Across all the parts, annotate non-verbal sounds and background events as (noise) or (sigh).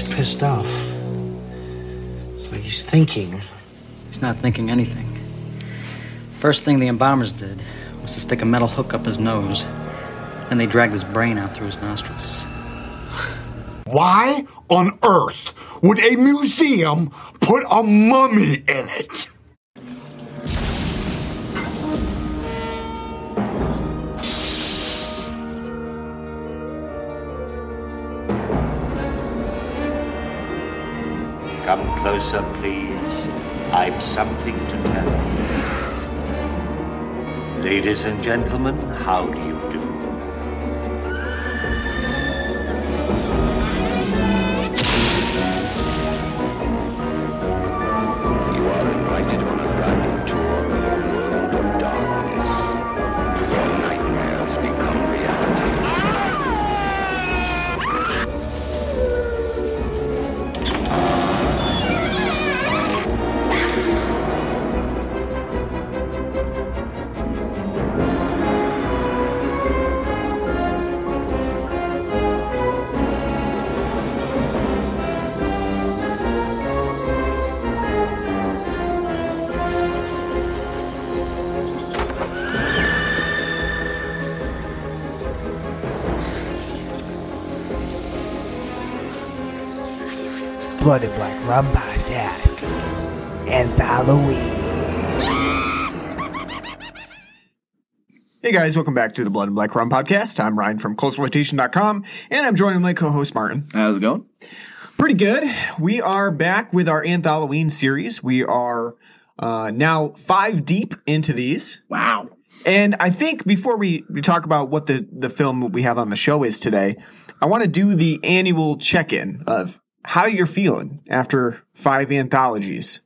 looks pissed off. It's like he's thinking. He's not thinking anything. First thing the embalmers did was to stick a metal hook up his nose, and they dragged his brain out through his nostrils. Why on earth would a museum put a mummy in it? Closer, please. I've something to tell you. Ladies and gentlemen, how do you do? You Blood and Black Rum Podcasts and Halloween. Hey guys, welcome back to the Blood and Black Rum Podcast. I'm Ryan from ColdSploitation.com, and I'm joined with my co-host Martin. How's it going? Pretty good. We are back with our Anthalloween series. We are uh, now five deep into these. Wow. And I think before we, we talk about what the, the film we have on the show is today, I want to do the annual check-in of how you're feeling after five anthologies.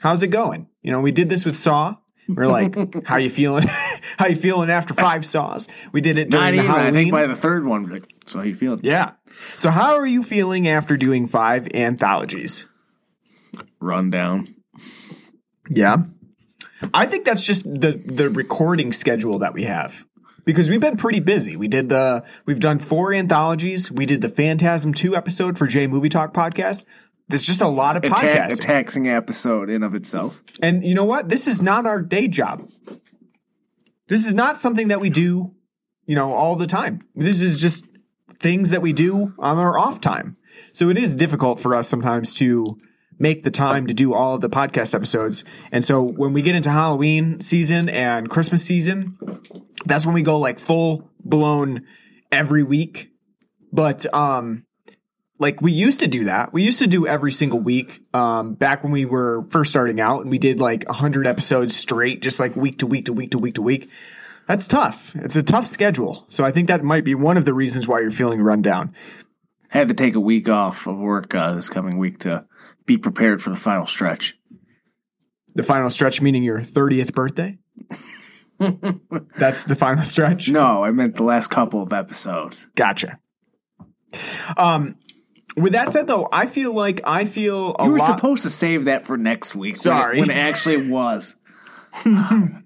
How's it going? You know, we did this with Saw. We're like, (laughs) how you feeling? (laughs) how you feeling after five Saws? We did it during Not the even. Halloween. I think by the third one, like, so how you feeling? yeah. So how are you feeling after doing five anthologies? Run down. Yeah. I think that's just the the recording schedule that we have. Because we've been pretty busy. We did the we've done four anthologies. We did the Phantasm 2 episode for J Movie Talk podcast. There's just a lot of A, ta- a taxing episode in of itself. and you know what? This is not our day job. This is not something that we do, you know, all the time. This is just things that we do on our off time. So it is difficult for us sometimes to make the time to do all of the podcast episodes. And so when we get into Halloween season and Christmas season, that's when we go like full blown every week. But um like we used to do that. We used to do every single week um back when we were first starting out and we did like 100 episodes straight just like week to week to week to week to week. That's tough. It's a tough schedule. So I think that might be one of the reasons why you're feeling run down. Had to take a week off of work uh, this coming week to be prepared for the final stretch. The final stretch meaning your 30th birthday? (laughs) That's the final stretch? No, I meant the last couple of episodes. Gotcha. Um, with that said, though, I feel like I feel a You were lot. supposed to save that for next week. when it- Sorry. when it actually was. (laughs)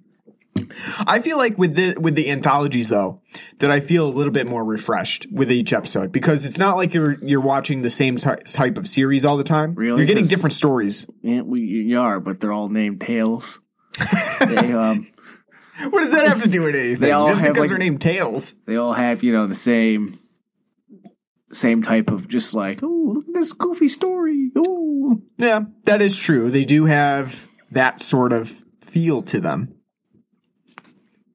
I feel like with the with the anthologies though, that I feel a little bit more refreshed with each episode because it's not like you're you're watching the same ty- type of series all the time. Really? you're getting different stories. Yeah, we you are, but they're all named Tales. they (laughs) um What does that have to do with anything? They all Just have, because like- they're named Tales. they all have you know the same same type of just like oh look at this goofy story oh Yeah, that is true. They do have that sort of feel to them.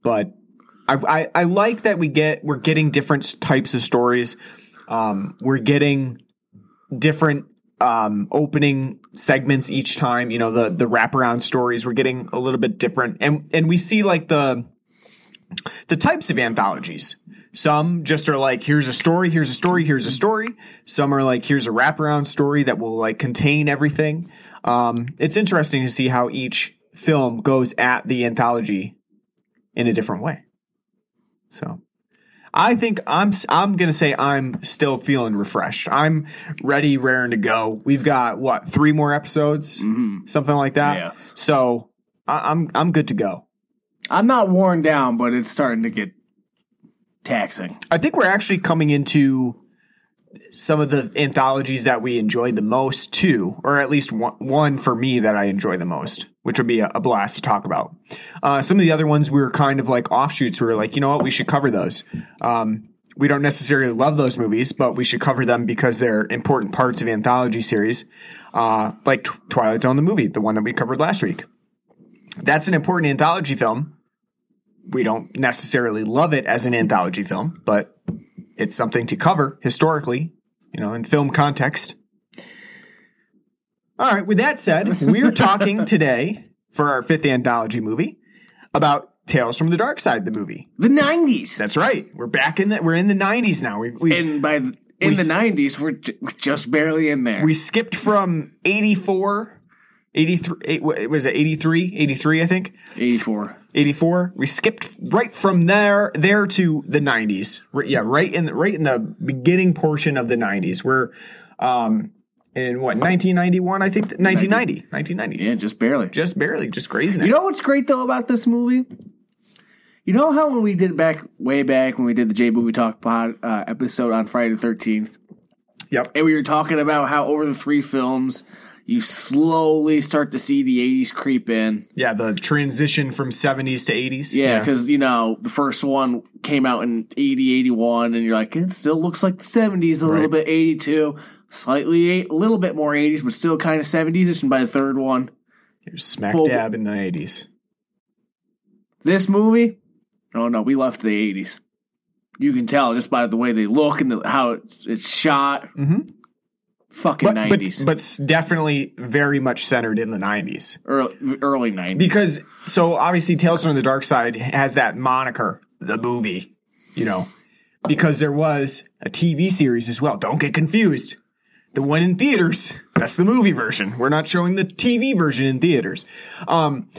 But I, I, I like that we get we're getting different types of stories. Um, we're getting different um, opening segments each time. You know the the wraparound stories. We're getting a little bit different, and and we see like the the types of anthologies. Some just are like, here's a story, here's a story, here's a story. Some are like, here's a wraparound story that will like contain everything. Um, it's interesting to see how each film goes at the anthology in a different way. So I think I'm I'm gonna say I'm still feeling refreshed. I'm ready, raring to go. We've got what three more episodes, mm-hmm. something like that. Yeah. So I, I'm I'm good to go. i'm not worn down but it's starting to get taxing I think we're actually coming into some of the anthologies that we enjoyed the most too, or at least one, one for me that I enjoy the most, which would be a, blast to talk about. Uh, some of the other ones we were kind of like offshoots. We were like, you know what, we should cover those. Um, we don't necessarily love those movies, but we should cover them because they're important parts of anthology series, uh, like Tw- Twilight Zone, the movie, the one that we covered last week. That's an important anthology film. We don't necessarily love it as an anthology film, but it's something to cover historically, you know, in film context. All right, with that said, we're talking (laughs) today for our fifth anthology movie about Tales from the Dark Side, the movie. The nineties. That's right. We're back in the we're in the 90s now. We we, And by in We the nineties, we're j- just barely in there. we skipped from 84 83 eight- was it 83 83 I think. Eighty four. 84 we skipped right from there there to the 90s right, yeah right in the right in the beginning portion of the 90s we're um in what 1991 i think? 1990 1990 Yeah, just barely. just barely. Just grazing it You know what's great though about this movie? You know how when we did back way back when we did the J Movie Talk pod uh, episode on Friday the Thirteenth, yep. And we were talking about how over the three films you slowly start to see the '80s creep in. yeah the transition from 70s to 80s Yeah, because you know the first one came out in 80, 81, and you're like, it still looks like the 70s a little bit 82, slightly eight, a little bit more 80s, but still kind of 70s. And by the third one, you're smack Full- dab in the 80s this movie, oh no, we left the 80s. You can tell just by the way they look and the, how it's, it's shot. Mhm. Fucking but, but 90s. but s- definitely very much centered in the 90s early, early 90s. because so obviously Tales from the Dark Side has that moniker, the movie, you know, because there was a TV series as well. Don't get confused. The one in theaters, that's the movie version. We're not showing the TV version in theaters. Um,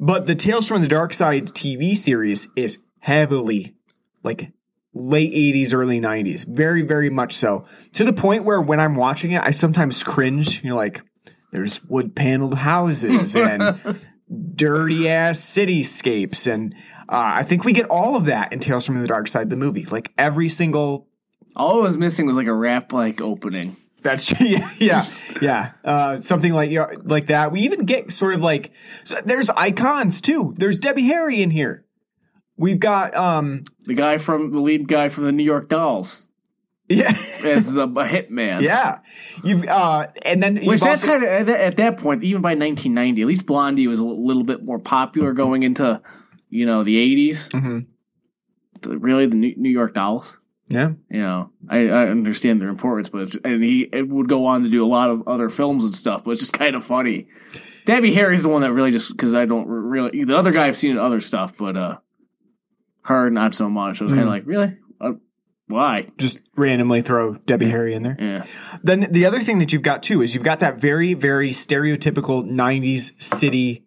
but the Tales from the Dark Side TV series is heavily like late 80s, early 90s. Very, very much so. To the point where when I'm watching it, I sometimes cringe. You know, like there's wood paneled houses (laughs) and dirty ass cityscapes. And uh, I think we get all of that in Tales from the Dark Side, the movie. Like every single. All I was missing was like a rap like opening. That's true. (laughs) Yeah, yeah, yeah. Uh, something like like that. We even get sort of like so there's icons too. There's Debbie Harry in here. We've got um The guy from the lead guy from the New York Dolls yeah as the hitman. yeah. You've uh and then Which that's also- kind of at that, at that point, even by 1990, at least Blondie was a little bit more popular going into, you know, the 80s. Mhm. The- really, the New York Dolls. Yeah. You know, I, I understand their importance, but it's, and he it would go on to do a lot of other films and stuff. But it's just kind of funny. Debbie Harry's the one that really just because I don't really the other guy I've seen in other stuff, but uh, her not so much. I was kind of like, really, uh, why? Just randomly throw Debbie Harry in there. Yeah, Then the other thing that you've got too is you've got that very very stereotypical 90s city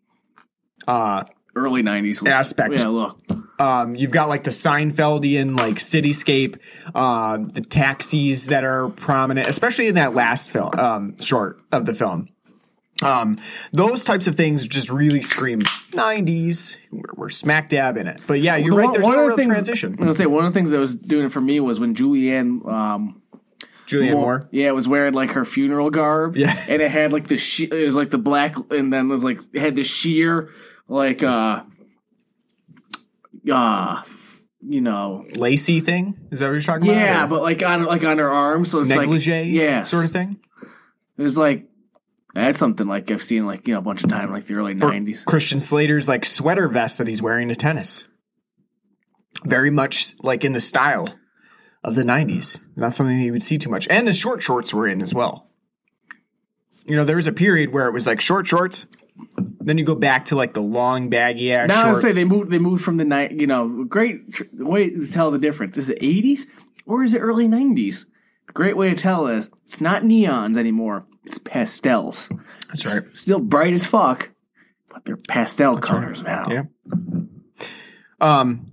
uh early 90s Aspect. Yeah, look, um, you've got like the Seinfeldian like cityscape, uh, the taxis that are prominent, especially in that last film, um, short of the film. Um, those types of things just really scream '90s. We're, we're smack dab in it. But yeah, you're The right. one- There's one no of the real things- transition. I'm gonna say one of the things that was doing it for me was when Julianne um, Julianne Moore. Yeah, it was wearing like her funeral garb. Yeah. and it had like the she- it was like the black, and then it was like it had the sheer like uh uh you know Lacy thing is that what you're talking about? yeah, but like on like on her arm, so it's negligee, like yeah, sort of thing. It was like that's something like I've seen like you know a bunch of time like the early Or nineties. Christian Slater's like sweater vest that he's wearing to tennis. Very much like in the style of the 90s. Not something you would see too much. And the short shorts were in as well. You know, there was a period where it was like short shorts. Then you go back to like the long baggy ass Now I shorts. say they moved. They moved from the night. You know, great tr- way to tell the difference. Is it eighties or is it early nineties? The great way to tell is it's not neons anymore. It's pastels. That's right. Still bright as fuck, but they're pastel colors now. Yeah. Um,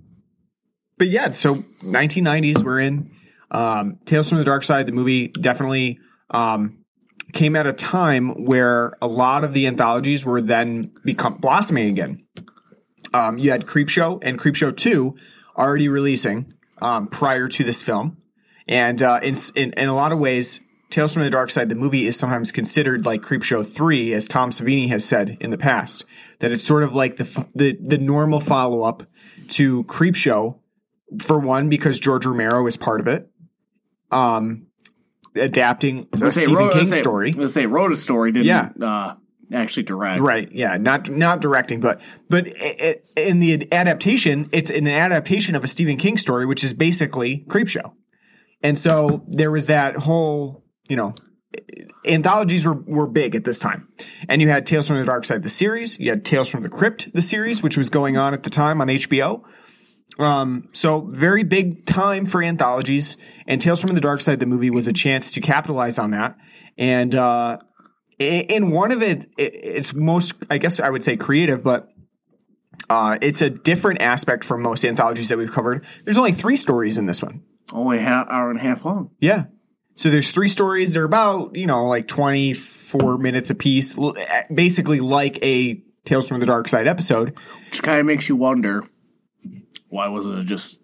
but yeah, so 1990s we're in. Um, Tales from the Dark Side, the movie definitely um, came at a time where a lot of the anthologies were then become blossoming again. Um, you had Creepshow and Creepshow 2 already releasing um, prior to this film. And uh, in, in in a lot of ways, Tales from the Dark Side, the movie, is sometimes considered like Creepshow three, as Tom Savini has said in the past, that it's sort of like the the the normal follow up to Creepshow. For one, because George Romero is part of it, um, adapting Let's say Stephen wrote- King say- story. Let's say wrote a story, didn't Yeah. uh, actually direct. Right. Yeah. Not not directing, but but in the adaptation, it's an adaptation of a Stephen King story, which is basically Creepshow. And so there was that whole, you know, anthologies were were big at this time, and you had Tales from the Dark Side, the series. You had Tales from the Crypt, the series, which was going on at the time on HBO. Um, so very big time for anthologies, and Tales from the Dark Side, the movie, was a chance to capitalize on that. And uh, in one of it, it, it's most, I guess, I would say creative, but uh, it's a different aspect from most anthologies that we've covered. There's only three stories in this one. Only half hour and a half long. Yeah. So there's three stories. They're about, you know, like 24 minutes apiece, l- basically like a Tales from the Dark Side episode. Which kind of makes you wonder why wasn't it just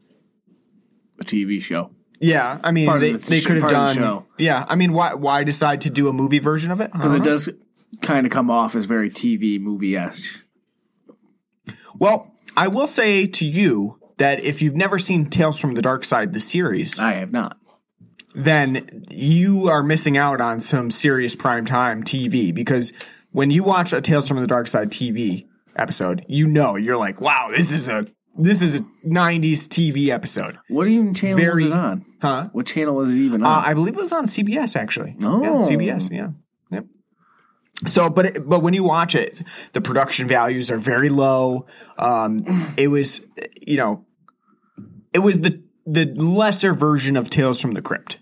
a TV show? Yeah, I mean, Part they, the they could have the done. show. Yeah, I mean, why why decide to do a movie version of it? Because it does kind of come off as very TV movie esque. Well, I will say to you that if you've never seen Tales from the Dark Side, the series, I have not. then you are missing out on some serious prime time TV because when you watch a Tales from the Dark Side TV episode, you know you're like, wow, this is a this is a '90s TV episode, What even channel Very- was it on? huh? What channel was it even Uh, on? I believe it was on CBS actually. Oh. yeah, CBS. Yeah, yep. So, but it, but when you watch it, the production values are very low. Um, it was, you know, it was the the lesser version of Tales from the Crypt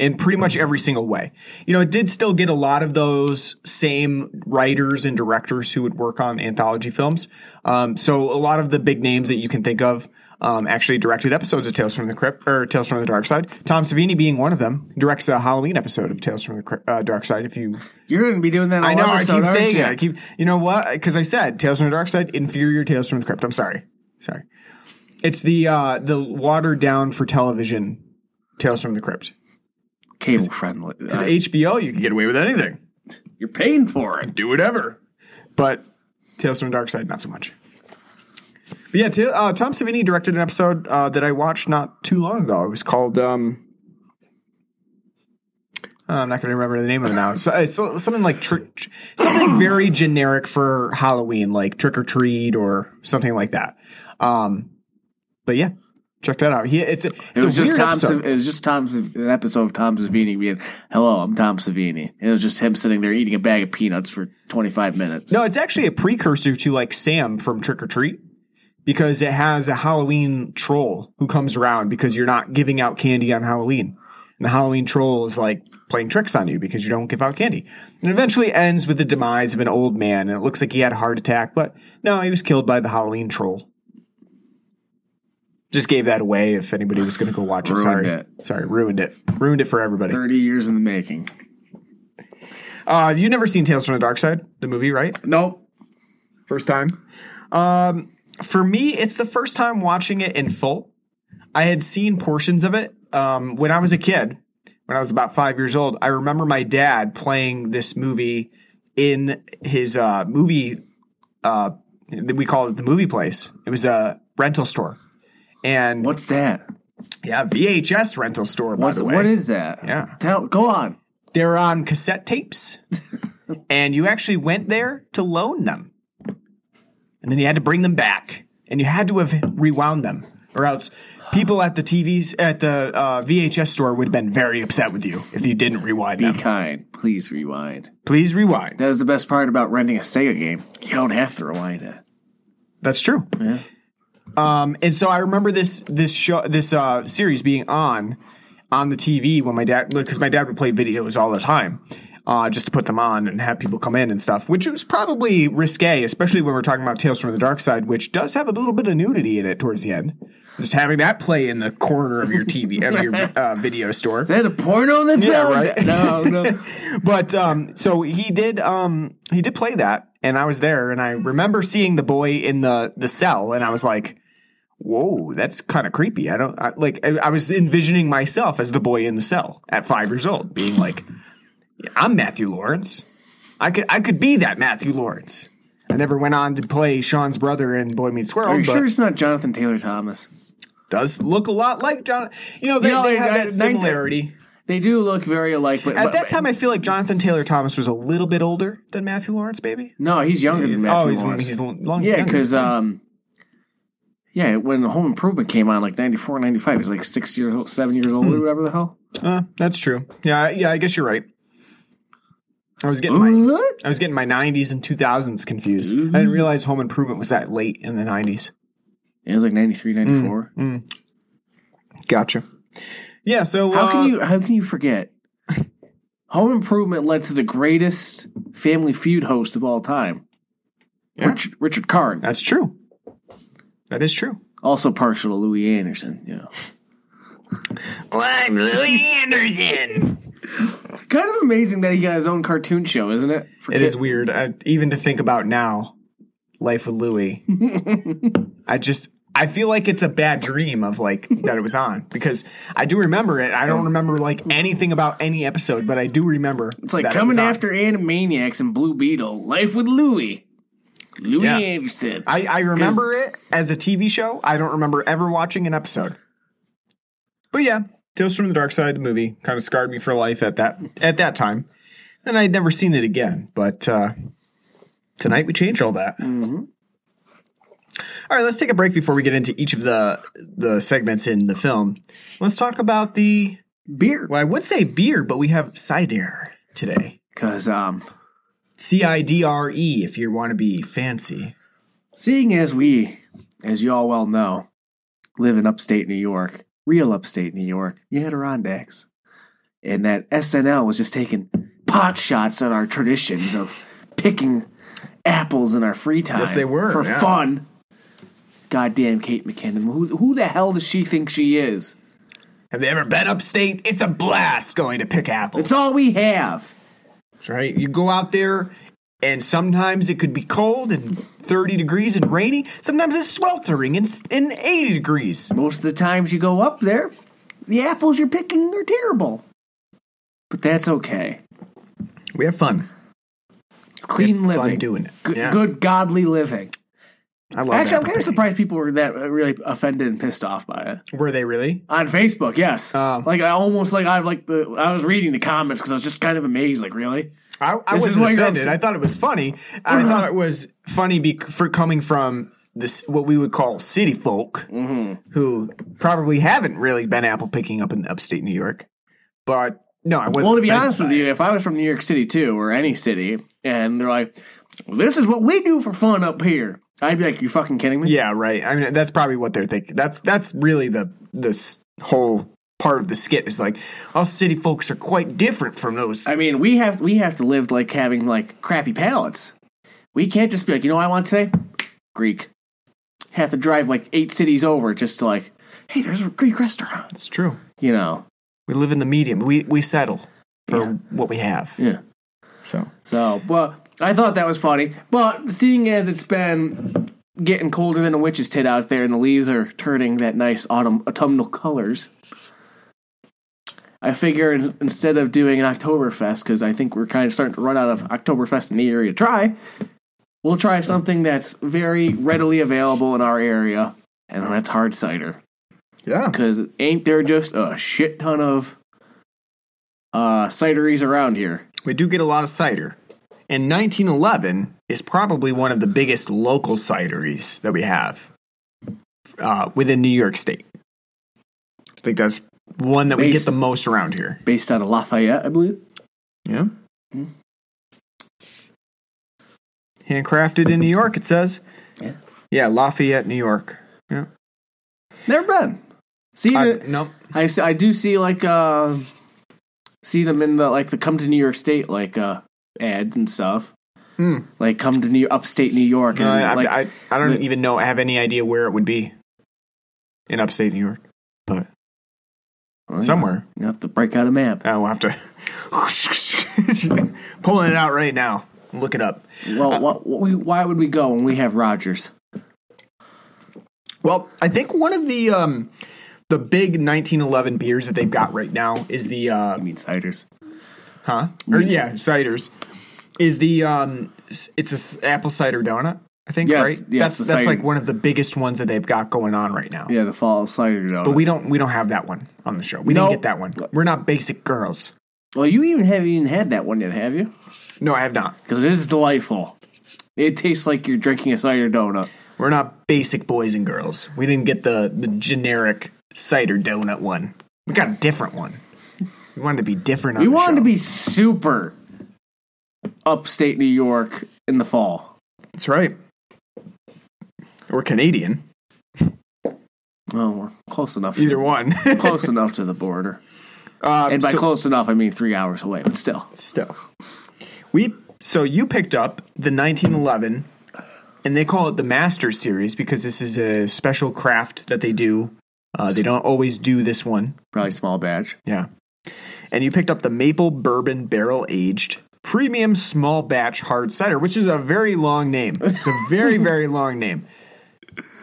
in pretty much every single way. You know, it did still get a lot of those same writers and directors who would work on anthology films. Um, so a lot of the big names that you can think of um, actually directed episodes of Tales from the Crypt or Tales from the Dark Side. Tom Savini being one of them directs a Halloween episode of Tales from the Crypt, uh, Dark Side. If you, You're going to be doing that. I know I keep saying you? it. I keep, you know what? Because I said Tales from the Dark Side, inferior Tales from the Crypt. I'm sorry, sorry. It's the uh, the watered down for television Tales from the Crypt. Cable friendly. Because Uh, HBO, you can get away with anything. you're paying for it. do whatever. But Tales from the Dark Side, not so much. But yeah, Ta- uh, Tom Savini directed an episode uh, that I watched not too long ago. It was called. Um, uh, I'm not going to remember the name of it now. So it's something like trick, tr- something very generic for Halloween, like Trick or Treat or something like that. Um, but yeah, check that out. He, it's a, it's It was a just weird Tom. episode. It was just Tom. An episode of Tom Savini being, "Hello, I'm Tom Savini." It was just him sitting there eating a bag of peanuts for 25 minutes. No, it's actually a precursor to like Sam from Trick 'r Treat because it has a Halloween troll who comes around because you're not giving out candy on Halloween. And the Halloween troll is like playing tricks on you because you don't give out candy. And eventually ends with the demise of an old man and it looks like he had a heart attack, but no, he was killed by the Halloween troll. Just gave that away if anybody was going to go watch it. Sorry. it. Sorry, ruined it. Ruined it for everybody. 30 years in the making. Uh, you've never seen Tales from the Dark Side, the movie, right? Nope. First time. Um, for me, it's the first time watching it in full. I had seen portions of it um, when I was a kid, when I was about five years old. I remember my dad playing this movie in his uh, movie. Uh, we call it the movie place. It was a rental store, and What's that? yeah, VHS rental store. By What's, the way, what is that? Yeah. Tell. Go on. they're on cassette tapes, (laughs) and you actually went there to loan them, and then you had to bring them back, and you had to have rewound them, or else people at the TVs at the uh, VHS store would have been very upset with you if you didn't rewind Be them. kind. Please rewind. Please rewind. That is the best part about renting a Sega game. You don't have to rewind it. That's true. Um, and so I remember this this show this uh, series being on on the TV when my dad because my dad would play videos all the time. Uh, just to put them on and have people come in and stuff, which was probably risque, especially when we're talking about Tales from the Dark Side, which does have a little bit of nudity in it towards the end. Just having that play in the corner of your TV, of your (laughs) uh, video store. Is that a porno that's Yeah, on? right. No, no. (laughs) but um so he did um he did play that and I was there and I remember seeing the boy in the the cell and I was like whoa, that's kind of creepy. I don't I, like. I, I was envisioning myself as the boy in the cell at five years old, being like, "I'm Matthew Lawrence. I could I could be that Matthew Lawrence." I never went on to play Shawn's brother in Boy Meets World, Are you sure it's not Jonathan Taylor Thomas? does look a lot like John. You know, they, You know, they have I- that similarity. They do look very alike, but At but- that time, I feel like Jonathan Taylor Thomas was a little bit older than Matthew Lawrence, baby. no, he's younger than Matthew Lawrence. oh, he's, Lawrence. he's long. yeah, because um, yeah, when Home Improvement came on, like 94, 95, he was like six years old, seven years old, Hmm. or whatever the hell. Uh, that's true. Yeah, yeah, I guess you're right. I was getting my What? I was getting my 90s and 2000s confused. I didn't realize Home Improvement was that late in the 90s. It was like 93, 94. Gotcha. Yeah, so How uh, can you how can you forget? (laughs) Home Improvement led to the greatest Family Feud host of all time, Yeah. Richard, Richard Karn. That's true. That is true. Also partial to Louie Anderson. You know, (laughs) I'm Louie Anderson. kind of amazing that he got his own cartoon show, isn't it? For It kid- is weird, uh, even to think about now. Life with Louie. (laughs) I just I feel like it's a bad dream of like that it was on because I do remember it. I don't remember like anything about any episode, but I do remember. It's like that it coming was on. after Animaniacs and Blue Beetle. Life with Louie. Louie Yeah. Anderson. I, I remember it as a TV show. I don't remember ever watching an episode. But yeah, Tales from the Dark Side the movie kind of scarred me for life at that at that time, and I'd never seen it again. But uh, tonight we changed all that. All right, let's take a break before we get into each of the the segments in the film. Let's talk about the Beer. well, I would say beer, but we have cider today. Because um, C I D R E if you want to be fancy. seeing as we, as you all well know, live in upstate New York, real upstate New York, the Adirondacks, and that SNL was just taking pot shots at our traditions of picking apples in our free time. Yes, they were, for yeah. fun. Goddamn Kate McKinnon. Who, who the hell does she think she is? Have they ever been upstate? It's a blast going to pick apples. It's all we have. Right? You go out there, and sometimes it could be cold and 30 degrees and rainy. Sometimes it's sweltering and, and 80 degrees. Most of the times you go up there, the apples you're picking are terrible. But that's okay. We have fun. It's clean living. doing it. Good, Yeah. good godly living. I love Actually, I'm kind of surprised people were that uh, really offended and pissed off by it Were they really? on Facebook. Yes, Oh. like I almost like I like the I was reading the comments because I was just kind of amazed. Like, really? I, I This wasn't offended. I thought it was funny. I thought it was funny be- for coming from this what we would call city folk Mm-hmm. who probably haven't really been apple picking up in upstate New York. But no, I wasn't. Well, to be honest by with it. you, if I was from New York City too, or any city, and they're like, well, "This is what we do for fun up here," I'd be like, "You fucking kidding me?" Yeah, right. I mean, that's probably what they're thinking. That's that's really the this whole part of the skit is like us city folks are quite different from those. I mean, we have we have to live like having like crappy palates. We can't just be like, you know what I want today? Greek. Have to drive like eight cities over just to like, hey, there's a Greek restaurant. it's true. You know. We live in the medium. We we settle for Yeah. what we have. Yeah. So So, but I thought that was funny. But seeing as it's been getting colder than a witch's tit out there, and the leaves are turning that nice autumn autumnal colors. I figured instead of doing an Oktoberfest, because I think we're kind of starting to run out of Oktoberfest in the area to try, we'll try something that's very readily available in our area, and that's hard cider. yeah, Because ain't there just a shit ton of uh, cideries around here? we do get a lot of cider. And 1911 is probably one of the biggest local cideries that we have uh, within New York State. I think that's one that we get the most around here. Based out of Lafayette, I believe. Yeah. Handcrafted in New York, it says. Yeah. Yeah, Lafayette, New York. Yeah. Never been. See, I, the, no. I, I do see like uh, see them in the like the come to New York State like uh ads and stuff. Hmm. Like come to New upstate New York and No, I, like I, I don't the- even know. I have any idea where it would be in upstate New York, but well, somewhere. You have to break out a map. I will have to (laughs) pulling it out right now. Look it up. Well, what, what we, why would we go when we have Rogers? Well, I think one of the um, the big 1911 beers that they've got right now is the uh, I mean ciders. Huh or yeah ciders is the um it's a s- apple cider donut. I think Yes, right. yes, that's that's cider- like one of the biggest ones that they've got going on right now. Yeah, the fall cider donut. But we don't we don't have that one on the show. We No. didn't get that one. We're not basic girls. well, you even haven't even had that one yet, have you? No, I have not. Because it is delightful. It tastes like you're drinking a cider donut. We're not basic boys and girls. We didn't get the the generic cider donut one. We got a different one. We wanted to be different. We wanted to be super upstate New York in the fall. That's right. We're Canadian. Well, we're close enough. to Either the- one. (laughs) close (laughs) enough to the border. Uh, And by so- close enough, I mean three hours away, but still. still. We so you picked up the 1911, and they call it the Master Series because this is a special craft that they do. Uh, they don't always do this one. Probably small batch. Yeah. And you picked up the Maple Bourbon Barrel Aged Premium Small Batch Hard Cider, which is a very long name. It's a very, (laughs) very long name.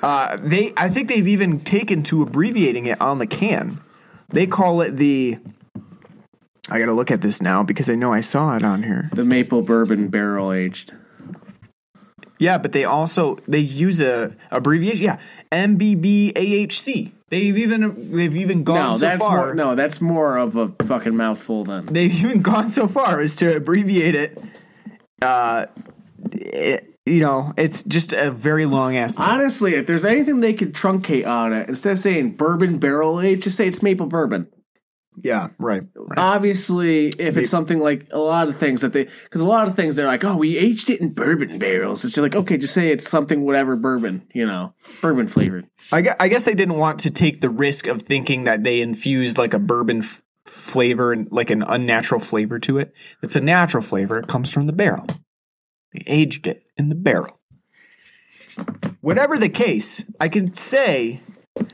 Uh, they, I think they've even taken to abbreviating it on the can. They call it the. I got to look at this now because I know I saw it on here. The maple bourbon barrel aged. Yeah, but they also they use a abbreviation. Yeah, MBBAHC. They've even they've even gone No, so that's far. more. No, that's more of a fucking mouthful then. they've even gone so far as to abbreviate it. Uh, it- you know, it's just a very long ass. name. Honestly, if there's anything they could truncate on it, instead of saying bourbon barrel aged, just say it's maple bourbon. Yeah, right. right. Obviously, if it's something like a lot of things that they, because a lot of things they're like, oh, we aged it in bourbon barrels. It's just like, okay, just say it's something whatever bourbon, you know, bourbon flavored. I, gue- I guess they didn't want to take the risk of thinking that they infused like a bourbon f- flavor and like an unnatural flavor to it. It's a natural flavor. It comes from the barrel. They aged it in the barrel. Whatever the case, I can say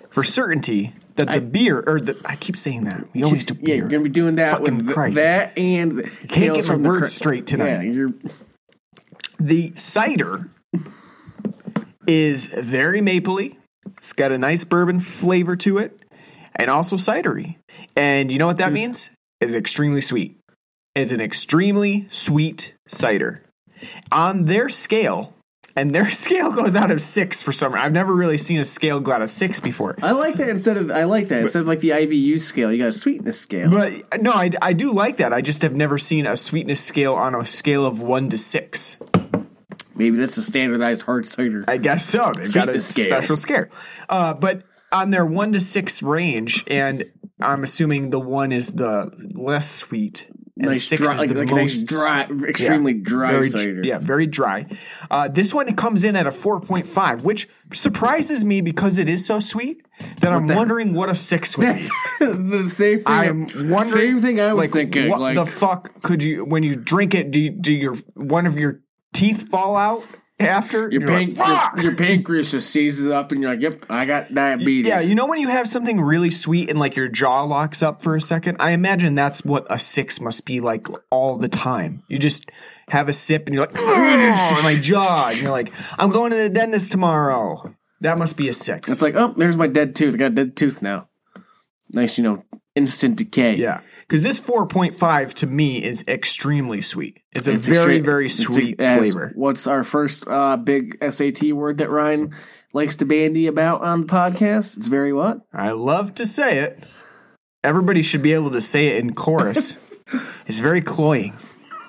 for certainty that the beer or the I keep saying that we always do Yeah, beer. you're gonna be doing that Fucking with th- Christ. that and the can't get my words Crypt. straight tonight. Yeah, you're The cider is very mapley. It's got a nice bourbon flavor to it, and also cidery. And you know what that Hmm. means? It's extremely sweet. It's an extremely sweet cider. On their scale, and their (laughs) scale goes out of six for some. Reason. I've never really seen a scale go out of six before. I like that instead of I like that instead of like the IBU scale, you got a sweetness scale. But no, I, I do like that. I just have never seen a sweetness scale on a scale of one to six. Maybe that's a standardized hard cider. I guess so. They've got a scale. special scale. Uh, but on their one to six range, and I'm assuming the one is the less sweet. And nice six dry, is like, the like a nice most dry, extremely dry very, cider. Yeah, very dry. Uh, this one comes in at a 4.5, which surprises me because it is so sweet that I'm wondering what a six would be. (laughs) the same thing. I'm wondering. Same thing I was like, thinking. What like, the fuck could you when you drink it? Do you, do your one of your teeth fall out after? your, like, your, your pancreas just seizes up, and you're like, "Yep, I got diabetes." Yeah, you know when you have something really sweet and like your jaw locks up for a second? I imagine that's what a six must be like all the time. You just have a sip and you're like, my jaw, and you're like, I'm going to the dentist tomorrow. That must be a six. It's like, oh, there's my dead tooth. I got a dead tooth now. Nice, you know, instant decay. yeah, because this 4.5 to me is extremely sweet. It's a It's very extre- very it's a- sweet flavor. What's our first uh, big SAT word that Ryan likes to bandy about on the podcast? It's very what? I love to say it. Everybody should be able to say it in chorus. (laughs) it's very cloying.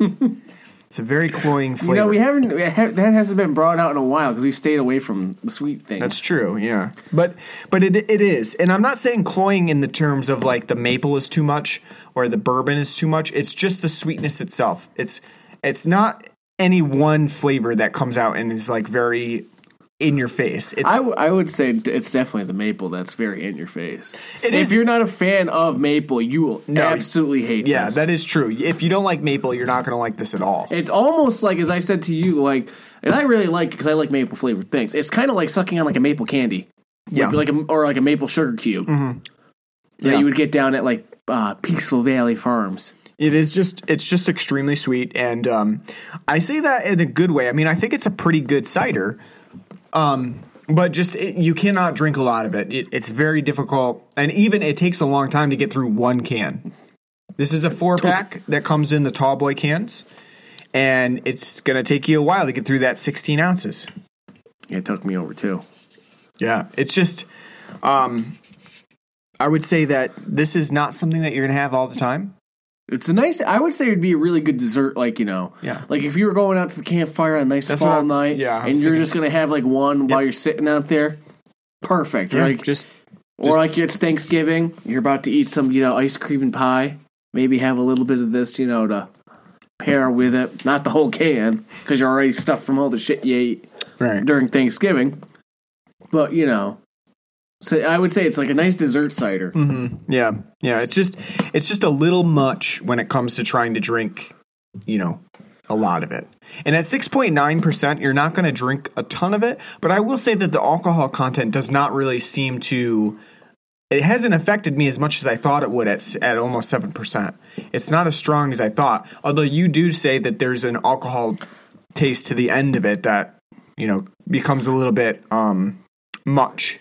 it's a very cloying flavor. You know, we haven't we ha- that hasn't been brought out in a while because we stayed away from the sweet things. That's true, yeah. But but it it is, and I'm not saying cloying in the terms of like the maple is too much or the bourbon is too much. It's just the sweetness itself. It's it's not any one flavor that comes out and is like very in your face. It's I, w- I would say it's definitely the maple that's very in your face. If is- you're not a fan of maple, you will absolutely hate yeah, this. that is true. If you don't like maple, you're not going to like this at all. It's almost like, as I said to you, like, and I really like because I like maple flavored things. It's kind of like sucking on like a maple candy, Yeah. like, like a, or like a maple sugar cube mm-hmm. that Yeah. you would get down at like uh, Peaceful Valley Farms. It is just it's just extremely sweet, and um, I say that in a good way. I mean, I think it's a pretty good cider. Um, but just it, you cannot drink a lot of it. it. It's very difficult, and even it takes a long time to get through one can. This is a four pack that comes in the tall boy cans, and it's going to take you a while to get through that 16 ounces. It took me over too. Yeah, it's just, um, I would say that this is not something that you're going to have all the time. It's a nice. I would say it'd be a really good dessert, like you know, Yeah. Like if you were going out to the campfire on a nice That's fall what I- night, yeah, I and was you're thinking- just gonna have like one while you're sitting out there, perfect. Yeah, like just or like it's Thanksgiving, you're about to eat some, you know, ice cream and pie. Maybe have a little bit of this, you know, to pair with it. Not the whole can, because you're already stuffed from all the shit you ate right. during Thanksgiving. But you know, so I would say it's like a nice dessert cider. Yeah, yeah. It's just it's just a little much when it comes to trying to drink, you know, a lot of it. And at six point nine percent, you're not going to drink a ton of it. But I will say that the alcohol content does not really seem to. It hasn't affected me as much as I thought it would at at almost seven percent. It's not as strong as I thought. Although you do say that there's an alcohol taste to the end of it that you know becomes a little bit um much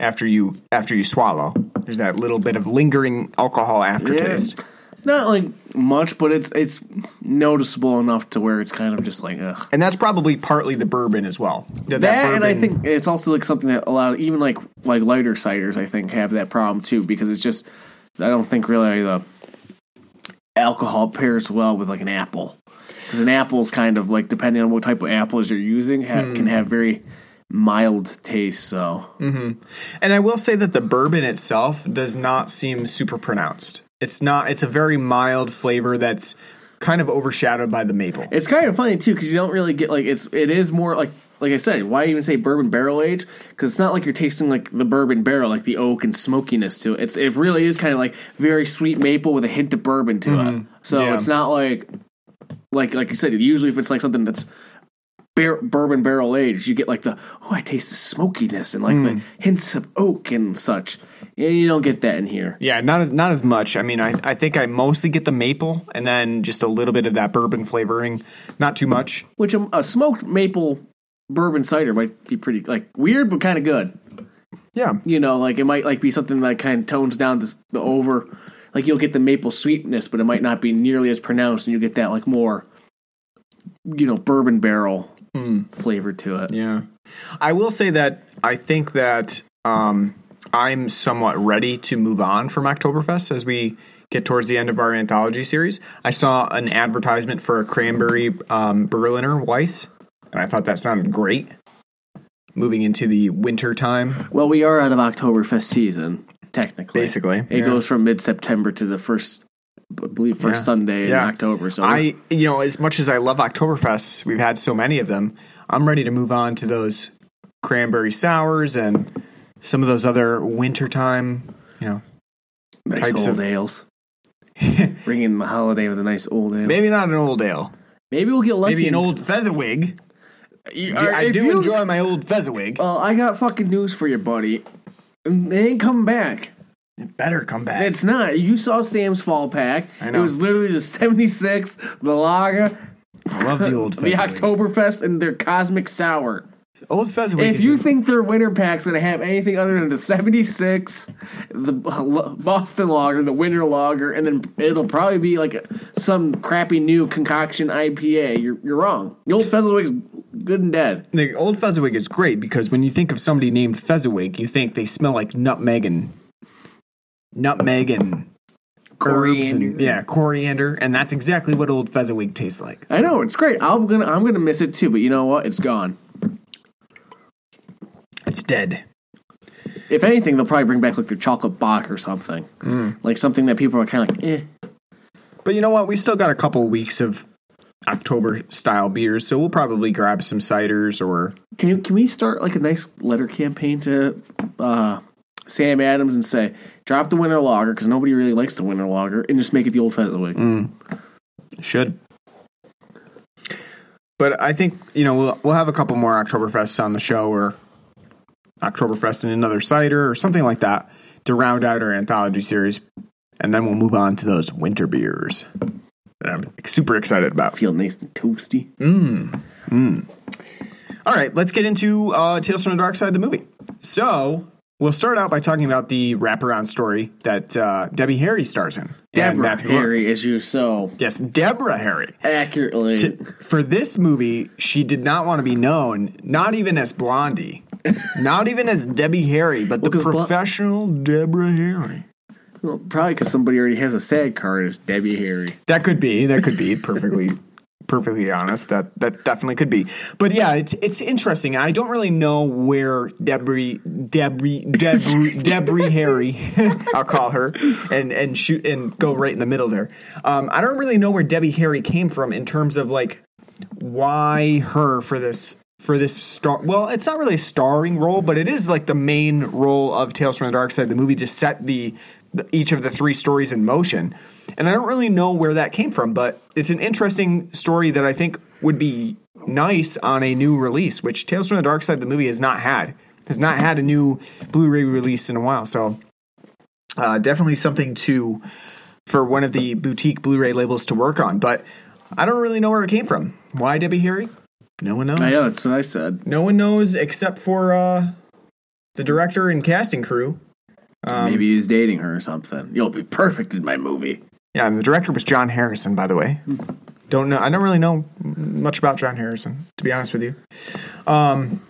after you after you swallow. There's that little bit of lingering alcohol aftertaste. Not like much, but it's it's noticeable enough to where it's kind of just like ugh. And that's probably partly the bourbon as well. That, That, and I think it's also like something that a lot, even like like lighter ciders, I think have that problem too because it's just I don't think really the alcohol pairs well with like an apple because an apple is kind of like depending on what type of apples you're using ha- Hmm. can have very mild taste. So mm-hmm. and I will say that the bourbon itself does not seem super pronounced. It's not. It's a very mild flavor that's kind of overshadowed by the maple. It's kind of funny too because you don't really get like it's it is more like like I said why even say bourbon barrel age because it's not like you're tasting like the bourbon barrel like the oak and smokiness to it. It's it really is kind of like very sweet maple with a hint of bourbon to it. Mm-hmm. So Yeah. it's not like like like you said usually if it's like something that's bar- bourbon barrel aged you get like the oh I taste the smokiness and like the hmm. hints of oak and such. Yeah, you don't get that in here. Yeah, not not as much. I mean, I, I think I mostly get the maple and then just a little bit of that bourbon flavoring. Not too much. Which a, a smoked maple bourbon cider might be pretty like weird but kind of good. Yeah, you know, like it might like be something that kind of tones down this, the over. Like you'll get the maple sweetness, but it might not be nearly as pronounced, and you get that like more, you know, bourbon barrel flavor to it. Yeah. I will say that I think that um, I'm somewhat ready to move on from Oktoberfest as we get towards the end of our anthology series. I saw an advertisement for a cranberry um, Berliner Weisse, and I thought that sounded great. Moving into the winter time, Well, we are out of Oktoberfest season, technically. basically. it Yeah. goes from mid September to the first, I believe, first Yeah. Sunday Yeah. in October. So I, you know, as much as I love Oktoberfests, we've had so many of them. I'm ready to move on to those cranberry sours and some of those other wintertime, you know, nice types old of- ales. (laughs) Bring in the holiday with a nice old ale. maybe not an old ale, Maybe we'll get lucky. maybe an old Fezziwig. You- I do you- enjoy my old Fezziwig. Well, oh, I got fucking news for you, buddy. They ain't coming back. It better come back. It's not. You saw Sam's fall pack. I know. It was literally the 76, the Lager, I love the old (laughs) the Fezziwig. Oktoberfest, and their Cosmic Sour. old Fezziwig. If you think their winter pack's gonna have anything other than the 76, the (laughs) Boston Lager, the Winter Lager, and then it'll probably be like a, some crappy new concoction IPA, you're, you're wrong. The old Fezziwig's good and dead. the old Fezziwig is great because when you think of somebody named Fezziwig, you think they smell like nutmeg and nutmeg and herbs and Coriander. yeah, coriander, and that's exactly what old Fezziwig tastes like. I know it's great. I'm gonna I'm gonna miss it too, but you know what? It's gone. It's dead. If anything, they'll probably bring back like their chocolate Bock or something, like something that people are kind of like, eh. But you know what? We still got a couple weeks of October style beers, so we'll probably grab some ciders or Can can we start like a nice letter campaign to uh, Sam Adams and say, drop the winter lager because nobody really likes the winter lager, and just make it the old Fezziwig. Mm. should. But I think you know we'll we'll have a couple more Oktoberfests on the show, or Oktoberfest and another cider, or something like that, to round out our anthology series, and then we'll move on to those winter beers that I'm super excited about. Feel nice and toasty. Mmm. All right, let's get into uh, Tales from the Dark Side, the movie. So we'll start out by talking about the wraparound story that uh, Debbie Harry stars in. Deborah Harry Lawrence. is you so Yes, Deborah Harry. accurately. For this movie, she did not want to be known, not even as Blondie, (laughs) not even as Debbie Harry, but the 'cause Blo- professional Deborah Harry. well, probably because somebody already has a SAG card as Debbie Harry. That could be. That could be perfectly, (laughs) perfectly honest. That that definitely could be. But yeah, it's it's interesting. I don't really know where Debris, (laughs) Debris, Debris, Debris Harry, (laughs) I'll call her, and and shoot and go right in the middle there. Um, I don't really know where Debbie Harry came from in terms of like why her for this for this star well it's not really a starring role but it is like the main role of tales from the dark side the movie to set the, the each of the three stories in motion and i don't really know where that came from but it's an interesting story that i think would be nice on a new release which tales from the dark side the movie has not had has not had a new blu-ray release in a while so uh, definitely something to for one of the boutique blu-ray labels to work on but i don't really know where it came from why debbie harry no one knows I know that's what I said. no one knows except for uh, the director and casting crew. Um, Maybe he was dating her or something. You'll be perfect in my movie. Yeah, and the director was John Harrison, by the way. Don't know. I don't really know much about John Harrison, to be honest with you. Um,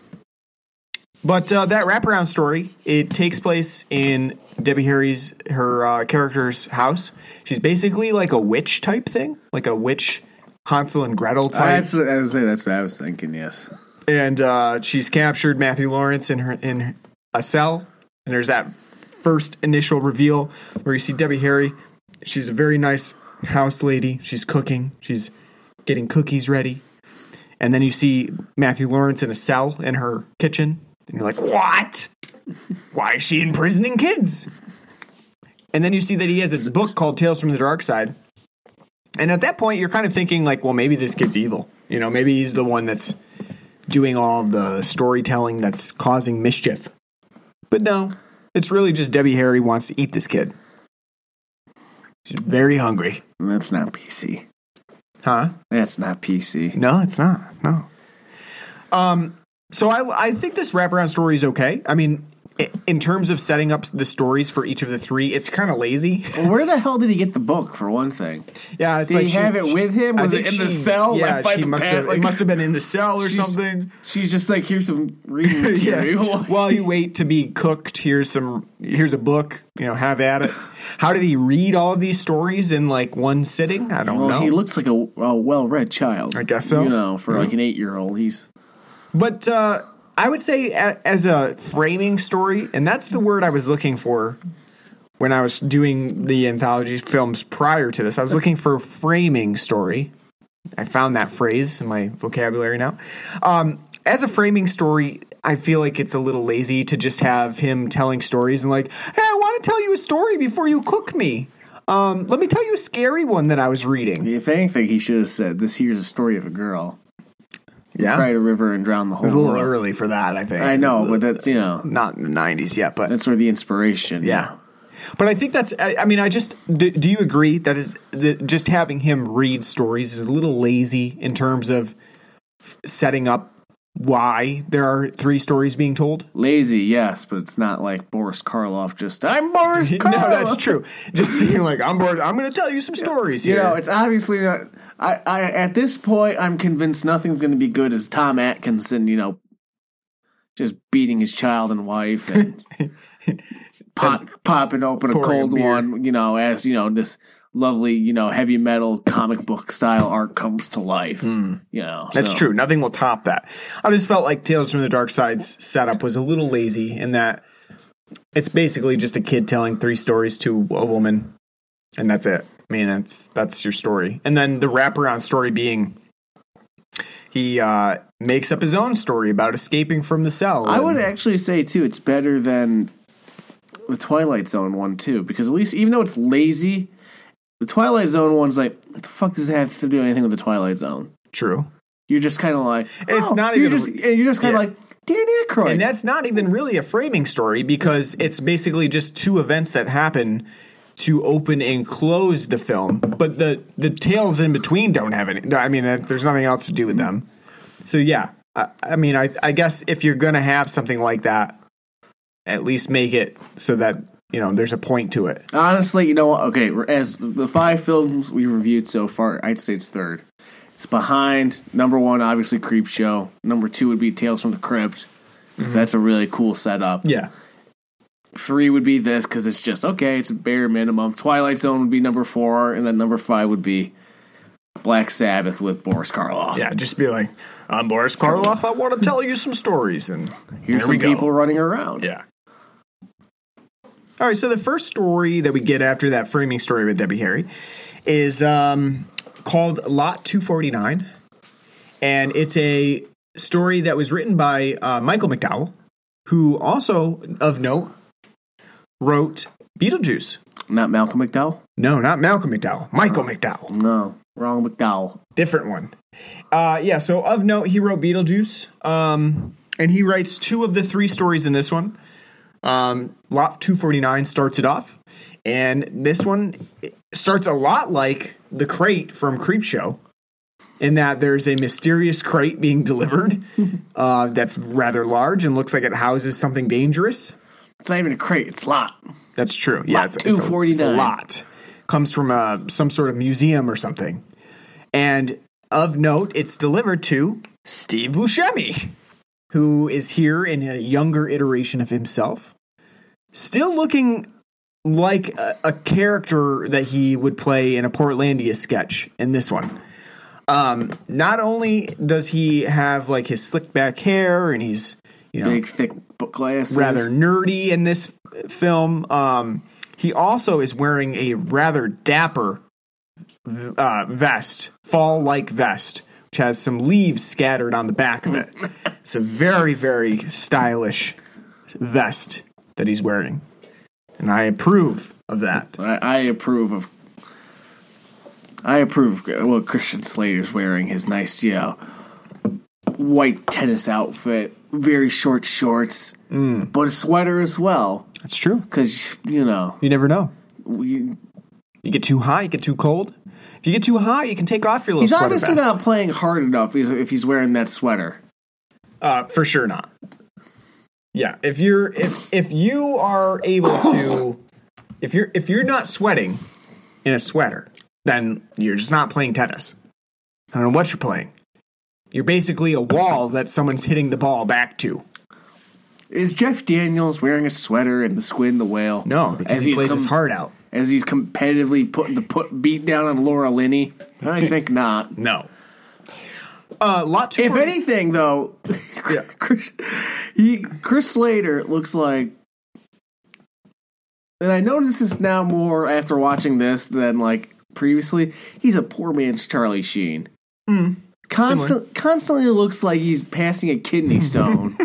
but uh, that wraparound story it takes place in Debbie Harry's her uh, character's house. She's basically like a witch type thing, like a witch Hansel and Gretel type. That's I was saying. That's what I was thinking. Yes. and uh, she's captured Matthew Lawrence in her in a cell. And there's that first initial reveal where you see Debbie Harry. She's a very nice house lady. She's cooking. She's getting cookies ready. And then you see Matthew Lawrence in a cell in her kitchen. And you're like, what? Why is she imprisoning kids? And then you see that he has this book called Tales from the Dark Side. And at that point, you're kind of thinking, like, well, maybe this kid's evil. You know, maybe he's the one that's doing all the storytelling that's causing mischief. But no, it's really just Debbie Harry wants to eat this kid. She's very hungry. That's not PC. Huh? That's not PC. No, it's not. No. Um, so I I think this wraparound story is okay. I mean, in terms of setting up the stories for each of the three, it's kind of lazy. Well, where the hell did he get the book for one thing? Yeah, it's Did like he have it with him? Was it in the cell, Yeah, by she must have. Like- it must have been in the cell or She's- something. She's just like, here's some reading (laughs) material. Yeah. (laughs) While you wait to be cooked, here's some. Here's a book. You know, have at it. How did he read all of these stories in like one sitting? I don't well, know. he looks like a, a well-read child. I guess so. You know, for like an eight-year-old, he's But uh, I would say as a framing story, and that's the word I was looking for when I was doing the anthology films prior to this. I was looking for a framing story. I found that phrase in my vocabulary now. Um, as a framing story, I feel like it's a little lazy to just have him telling stories and like, hey, I want to tell you a story before you cook me. Um, let me tell you a scary one that I was reading. If anything, he should have said, "This here's a story of a girl Yeah, cried a river and Drown the whole it's a little world." early for that. I think. I know, but that's you know, not in the '90s yet, but that's where the inspiration. you Yeah. But I think that's. I, I mean, I just. Do, do you agree that is that just having him read stories is a little lazy in terms of f- setting up why there are three stories being told? lazy, yes, but it's not like Boris Karloff. Just I'm Boris Karloff. (laughs) no, that's true. Just being like, I'm Boris. I'm going to tell you some stories You here. know, it's obviously not. I, I at this point, I'm convinced nothing's going to be good as Tom Atkinson. You know, just beating his child and wife and (laughs) pop, popping open a cold beer. one. You know, as you know, this lovely, you know, heavy metal comic book style art comes to life. You know, That's so- true. Nothing will top that. I just felt like Tales from the Dark Side's setup was a little lazy in that it's basically just a kid telling three stories to a woman, and that's it. I mean, that's that's your story. And then the wraparound story being he uh, makes up his own story about escaping from the cell. I would actually say too, it's better than the Twilight Zone one too, because at least even though it's lazy, the Twilight Zone one's like, what the fuck does it have to do anything with the Twilight Zone? true. You're just kind of like, It's oh, not you're even- just, you're just kind of yeah. like Dan Aykroyd. And that's not even really a framing story because it's basically just two events that happen to open and close the film. But the the tales in between don't have any. I mean, there's nothing else to do with them. So yeah, I, I mean, I I guess if you're gonna have something like that, at least make it so that you know there's a point to it. Honestly, you know what? Okay, as the five films we reviewed so far, I'd say it's third. It's behind number one, obviously Creepshow. Number two would be Tales from the Crypt, because mm-hmm. that's a really cool setup. Yeah. Three would be this because it's just okay. It's a bare minimum. Twilight Zone would be number four, and then number five would be Black Sabbath with Boris Karloff. Yeah, just be like, I'm Boris Karloff. I want to tell you some stories, and Here's some people running around. Yeah. All right, so the first story that we get after that framing story with Debbie Harry is um, called Lot 249. And it's a story that was written by uh, Michael McDowell, who also, of note, wrote Beetlejuice. Not Malcolm McDowell. No, not Malcolm McDowell. Michael McDowell. No, wrong McDowell. different one. Uh, yeah, so of note, he wrote Beetlejuice, um, and he writes two of the three stories in this one. Um, Lot 249 starts it off, and this one starts a lot like the crate from Creepshow, in that there's a mysterious crate being (laughs) delivered (laughs) uh, that's rather large and looks like it houses something dangerous. It's not even a crate. It's a lot. That's true. Yeah, Lot it's, it's, a, it's a 249. lot. Comes from uh, some sort of museum or something. And of note, it's delivered to Steve Buscemi, who is here in a younger iteration of himself, still looking like a, a character that he would play in a Portlandia sketch in this one. Um, not only does he have like his slick back hair and he's you know Big, thick book glasses. rather nerdy in this film. Um, he also is wearing a rather dapper uh, vest, fall like vest, which has some leaves scattered on the back of it. (laughs) it's a very, very stylish vest that he's wearing. And I approve of that. I, I approve of. I approve of what Christian Slater's wearing. His nice, you know, white tennis outfit, very short shorts, but a sweater as well. That's true. Because you know, You never know. we, You get too high, you get too cold. If you get too hot, you can take off your little he's obviously vest. not playing hard enough. If if he's wearing that sweater. Uh, for sure not. Yeah, if you're if if you are able to if you're if you're not sweating in a sweater, then you're just not playing tennis. I don't know what you're playing. You're basically a wall that someone's hitting the ball back to. Is Jeff Daniels wearing a sweater and the squid and the whale? No, because As he he's plays his heart out. As he's competitively putting the put beat down on Laura Linney. I think not. No. Uh, lot two. If anything, though, (laughs) Yeah. Chris, he, Chris Slater looks like, and I notice this now more after watching this than like previously. He's a poor man's Charlie Sheen. Constant, constantly looks like he's passing a kidney (laughs) stone.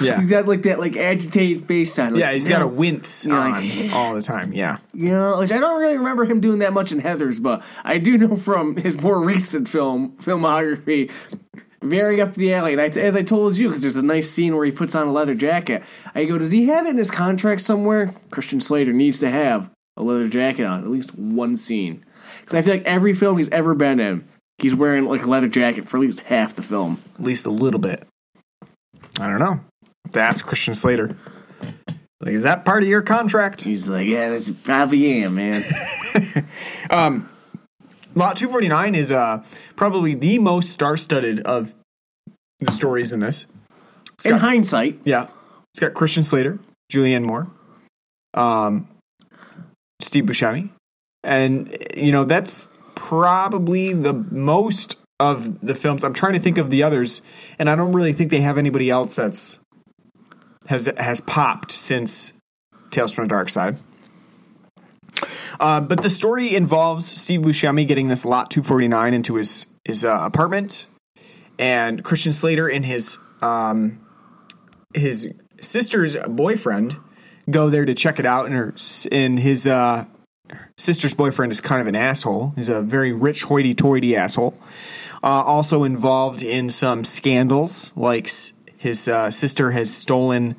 Yeah, he's got like that like agitated face on. Like, yeah, he's got a wince on like, all the time. Yeah, You know, which I don't really remember him doing that much in Heathers, but I do know from his more recent film filmography, very up the alley. And I, as I told you, because there's a nice scene where he puts on a leather jacket. I go, does he have it in his contract somewhere? Christian Slater needs to have a leather jacket on at least one scene, because I feel like every film he's ever been in, he's wearing like a leather jacket for at least half the film. at least a little bit. I don't know. To ask Christian Slater, like, is that part of your contract? He's like, yeah, that's probably am, man. (laughs) um, Lot 249 is uh, probably the most star studded of the stories in this. in got- hindsight, Yeah. It's got Christian Slater, Julianne Moore, um, Steve Buscemi. And, you know, that's probably the most of the films. I'm trying to think of the others, and I don't really think they have anybody else that's has has popped since Tales from the Dark Side. Uh, but the story involves Steve Buscemi getting this lot 249 into his his uh, apartment, and Christian Slater and his um, his sister's boyfriend go there to check it out, and her and his uh, sister's boyfriend is kind of an asshole. He's a very rich, hoity-toity asshole. Uh, also involved in some scandals, like his uh, sister has stolen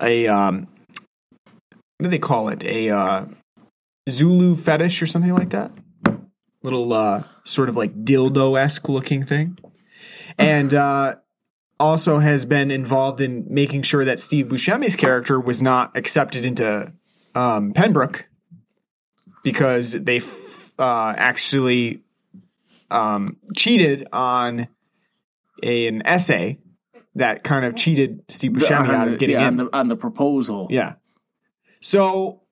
a um, what do they call it? A uh, Zulu fetish or something like that. Little uh, sort of like dildo esque looking thing, and uh, also has been involved in making sure that Steve Buscemi's character was not accepted into um, Pembroke because they f- uh, actually um, cheated on a, an essay that kind of cheated Steve Buscemi out of getting yeah, in. on the, on the proposal. Yeah. So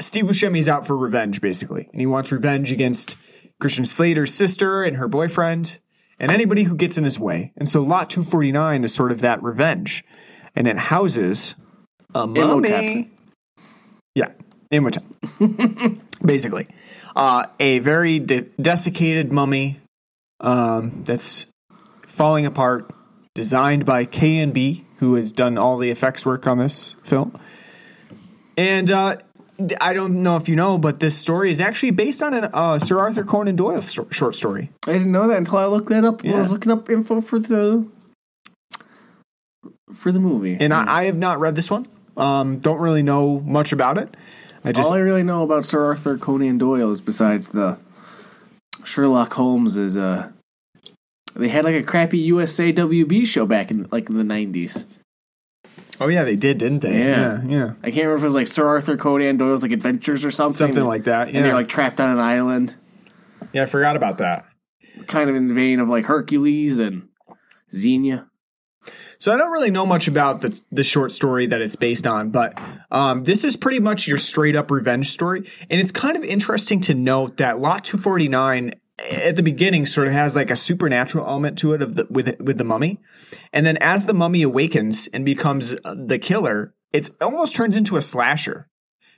Steve Buscemi's out for revenge, basically, and he wants revenge against Christian Slater's sister and her boyfriend and anybody who gets in his way. And so Lot 249 is sort of that revenge, and it houses a mummy. Imhotep. Yeah, Imhotep. (laughs) basically, uh, a very de- desiccated mummy um, that's falling apart, designed by K and B, who has done all the effects work on this film. And uh, I don't know if you know, but this story is actually based on a uh, Sir Arthur Conan Doyle sto- short story. I didn't know that until I looked that up. when I was looking up info for the for the movie. And I, I have not read this one. Um, don't really know much about it. I just All I really know about Sir Arthur Conan Doyle is besides the Sherlock Holmes is uh they had like a crappy USAWB show back in like in the nineties. oh yeah, they did, didn't they? Yeah. yeah, yeah. I can't remember if it was like Sir Arthur Conan Doyle's like adventures or something. something like that. Yeah, And they're like trapped on an island, yeah, I forgot about that. kind of in the vein of like Hercules and Xena. So I don't really know much about the the short story that it's based on, but um, this is pretty much your straight up revenge story, and it's kind of interesting to note that Lot Two Forty Nine at the beginning sort of has like a supernatural element to it of the with with the mummy, and then as the mummy awakens and becomes uh, the killer, it almost turns into a slasher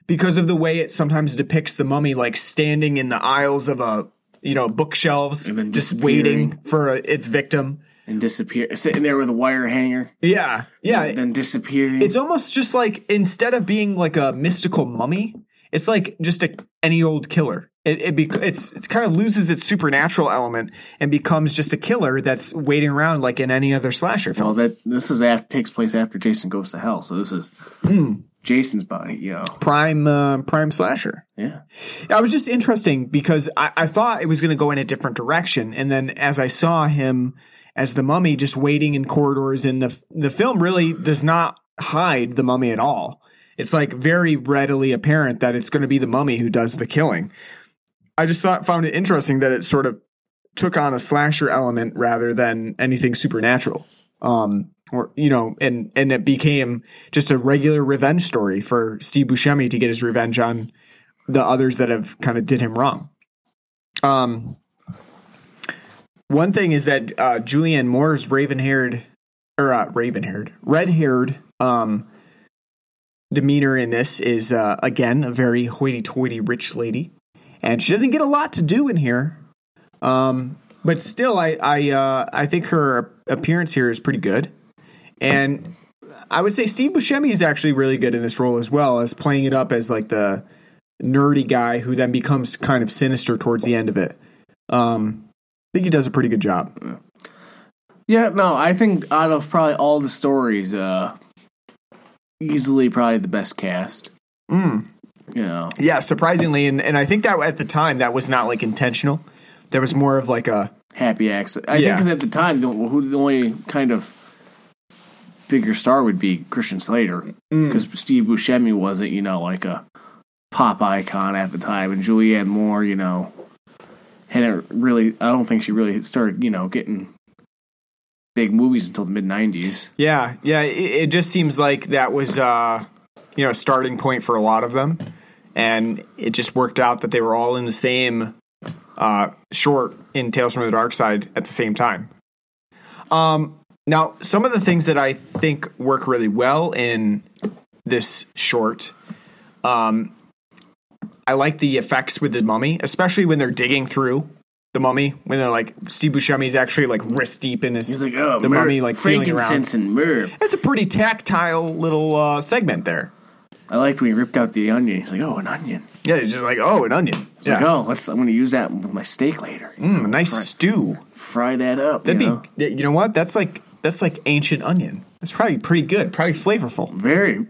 because of the way it sometimes depicts the mummy like standing in the aisles of a you know bookshelves, And just waiting for a, its victim. And disappear sitting there with a wire hanger. Yeah, yeah. And then disappearing. It's almost just like instead of being like a mystical mummy, it's like just a any old killer. It it bec- it's it's kind of loses its supernatural element and becomes just a killer that's waiting around like in any other slasher film. well that this is after, takes place after Jason goes to hell, so this is Hmm. Jason's body, you know. prime uh, prime slasher. Yeah. I was just interesting because I, I thought it was going to go in a different direction, and then as I saw him as the mummy just waiting in corridors, and the the film really does not hide the mummy at all. It's like very readily apparent that it's going to be the mummy who does the killing. I just thought found it interesting that it sort of took on a slasher element rather than anything supernatural. Um, or you know, and and it became just a regular revenge story for Steve Buscemi to get his revenge on the others that have kind of did him wrong. Um, one thing is that uh, Julianne Moore's raven-haired or uh, raven-haired, red-haired um, demeanor in this is uh, again a very hoity-toity rich lady, and she doesn't get a lot to do in here. Um, but still, I I uh, I think her appearance here is pretty good, and I would say Steve Buscemi is actually really good in this role as well as playing it up as like the nerdy guy who then becomes kind of sinister towards the end of it. Um, I think he does a pretty good job. Yeah, no, I think out of probably all the stories, uh easily probably the best cast. Mm. You know. Yeah, surprisingly, and, and I think that at the time that was not like intentional. There was more of like a Happy accident. I Yeah. think because at the time, the, who the only kind of bigger star would be Christian Slater, Mm. because Steve Buscemi wasn't, you know, like a pop icon at the time, and Julianne Moore, you know, hadn't really. I don't think she really started, you know, getting big movies until the mid '90s. yeah yeah. It, it just seems like that was uh, you know a starting point for a lot of them, and it just worked out that they were all in the same uh, short in Tales from the Dark Side at the same time. Um, now, some of the things that I think work really well in this short, um, I like the effects with the mummy, especially when they're digging through the mummy. When they're like Steve Buscemi's actually like wrist deep in his He's like, oh, the Mer- mummy like feeling around. and myrrh. That's a pretty tactile little uh, segment there. I liked when he ripped out the onion. He's like, oh, an onion. Yeah, it's just like oh, an onion. He's like, oh, let's. I'm going to use that with my steak later. Mm, a nice stew. Fry that up. That'd you know? be. You know what? That's like that's like ancient onion. That's probably pretty good. Probably flavorful. very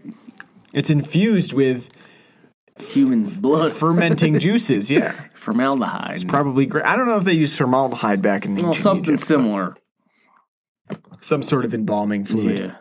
It's infused with human blood, (laughs) fermenting juices. Yeah, (laughs) formaldehyde. It's probably great. I don't know if they used formaldehyde back in the well, something Egypt. similar. some sort of embalming fluid. Yeah.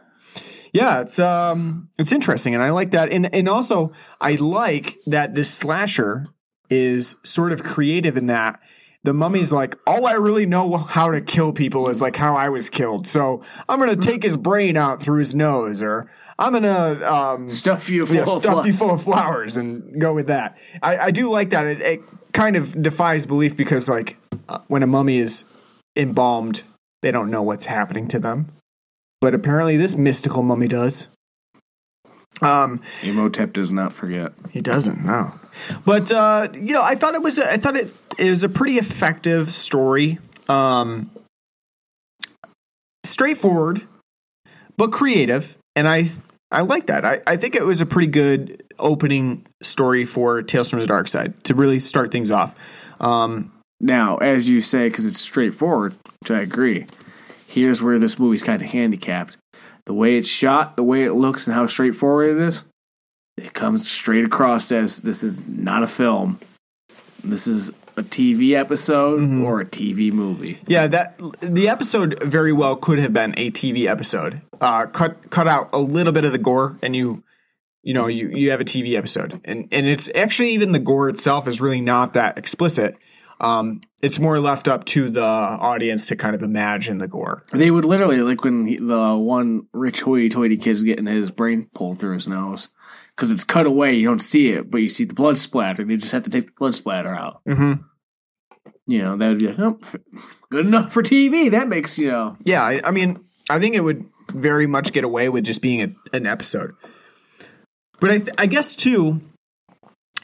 Yeah, it's um it's interesting and I like that. And and also I like that this slasher is sort of creative in that the mummy's like, all I really know how to kill people is like how I was killed. So I'm gonna take his brain out through his nose, or I'm gonna um, Stuff you full yeah, of stuff fl- you full of flowers and go with that. I, I do like that. It, it kind of defies belief because like uh, when a mummy is embalmed, they don't know what's happening to them, but apparently this mystical mummy does. Um, Imhotep does not forget. he doesn't no, but uh, you know I thought it was a, I thought it, it was a pretty effective story. Um, straightforward, but creative, and I I like that. I, I think it was a pretty good opening story for Tales from the Dark Side to really start things off. Um, Now, as you say, because it's straightforward, which I agree, here's where this movie's kind of handicapped. The way it's shot, the way it looks, and how straightforward it is, it comes straight across as this is not a film. This is a TV episode or a TV movie. Yeah, that the episode very well could have been a TV episode. Uh, cut cut out a little bit of the gore, and you you know you you have a TV episode, and and it's actually even the gore itself is really not that explicit. Um, it's more left up to the audience to kind of imagine the gore. They would literally, like when he, the one rich hoity toity kid's getting his brain pulled through his nose, because it's cut away, you don't see it, but you see the blood splatter, They just have to take the blood splatter out. Mm-hmm. You know, that would be oh, good enough for TV. That makes, you know. Yeah, I, I mean, I think it would very much get away with just being a, an episode. But I, th- I guess too,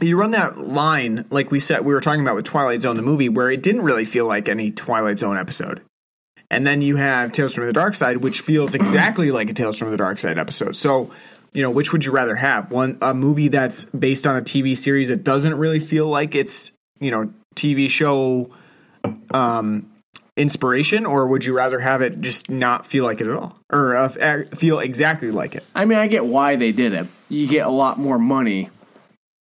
you run that line like we said we were talking about with Twilight Zone the movie, where it didn't really feel like any Twilight Zone episode, and then you have Tales from the Dark Side, which feels exactly (clears throat) like a Tales from the Dark Side episode. So. You know, which would you rather have? One a movie that's based on a TV series that doesn't really feel like it's, you know, TV show um inspiration or would you rather have it just not feel like it at all or uh, feel exactly like it I mean, I get why they did it. You get a lot more money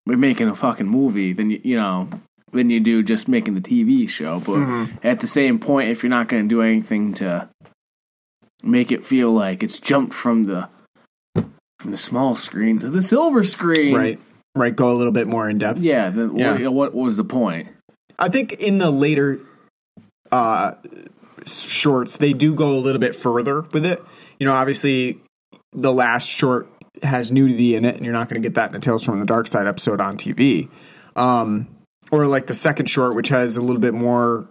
with making a fucking movie than you, you know than you do just making the TV show. But at the same point, if you're not going to do anything to make it feel like it's jumped from the from the small screen to the silver screen, right right go a little bit more in depth Yeah, then Yeah. What, what was the point? i think in the later uh shorts they do go a little bit further with it you know obviously the last short has nudity in it and you're not going to get that in a tales from the dark side episode on tv um or like the second short which has a little bit more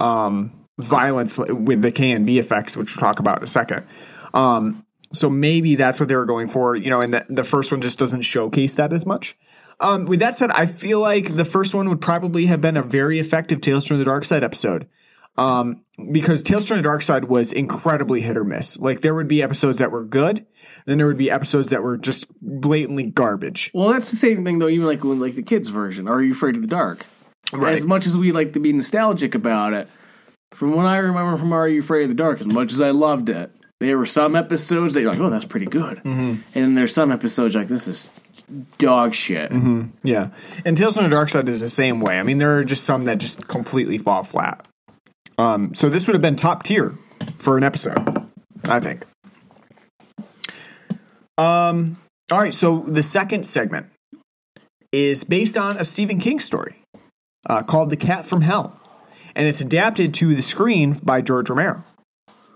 um violence with the KNB effects, which we'll talk about in a second. Um, so maybe that's what they were going for, you know, and the, the first one just doesn't showcase that as much. Um, with that said, I feel like the first one would probably have been a very effective Tales from the Dark Side episode. Um, because Tales from the Dark Side was incredibly hit or miss. Like there would be episodes that were good, then there would be episodes that were just blatantly garbage. Well, that's the same thing though. Even like when like the kids version, Are You Afraid of the Dark? As much as we like to be nostalgic about it, from what I remember from Are You Afraid of the Dark, as much as I loved it, there were some episodes that you're like, oh, that's pretty good, mm-hmm. and then there's some episodes like this is dog shit. Yeah. And Tales from the Dark Side is the same way. I mean, there are just some that just completely fall flat. Um, so this would have been top tier for an episode, I think. Um, all right. So the second segment is based on a Stephen King story uh, called The Cat from Hell. And it's adapted to the screen by George Romero.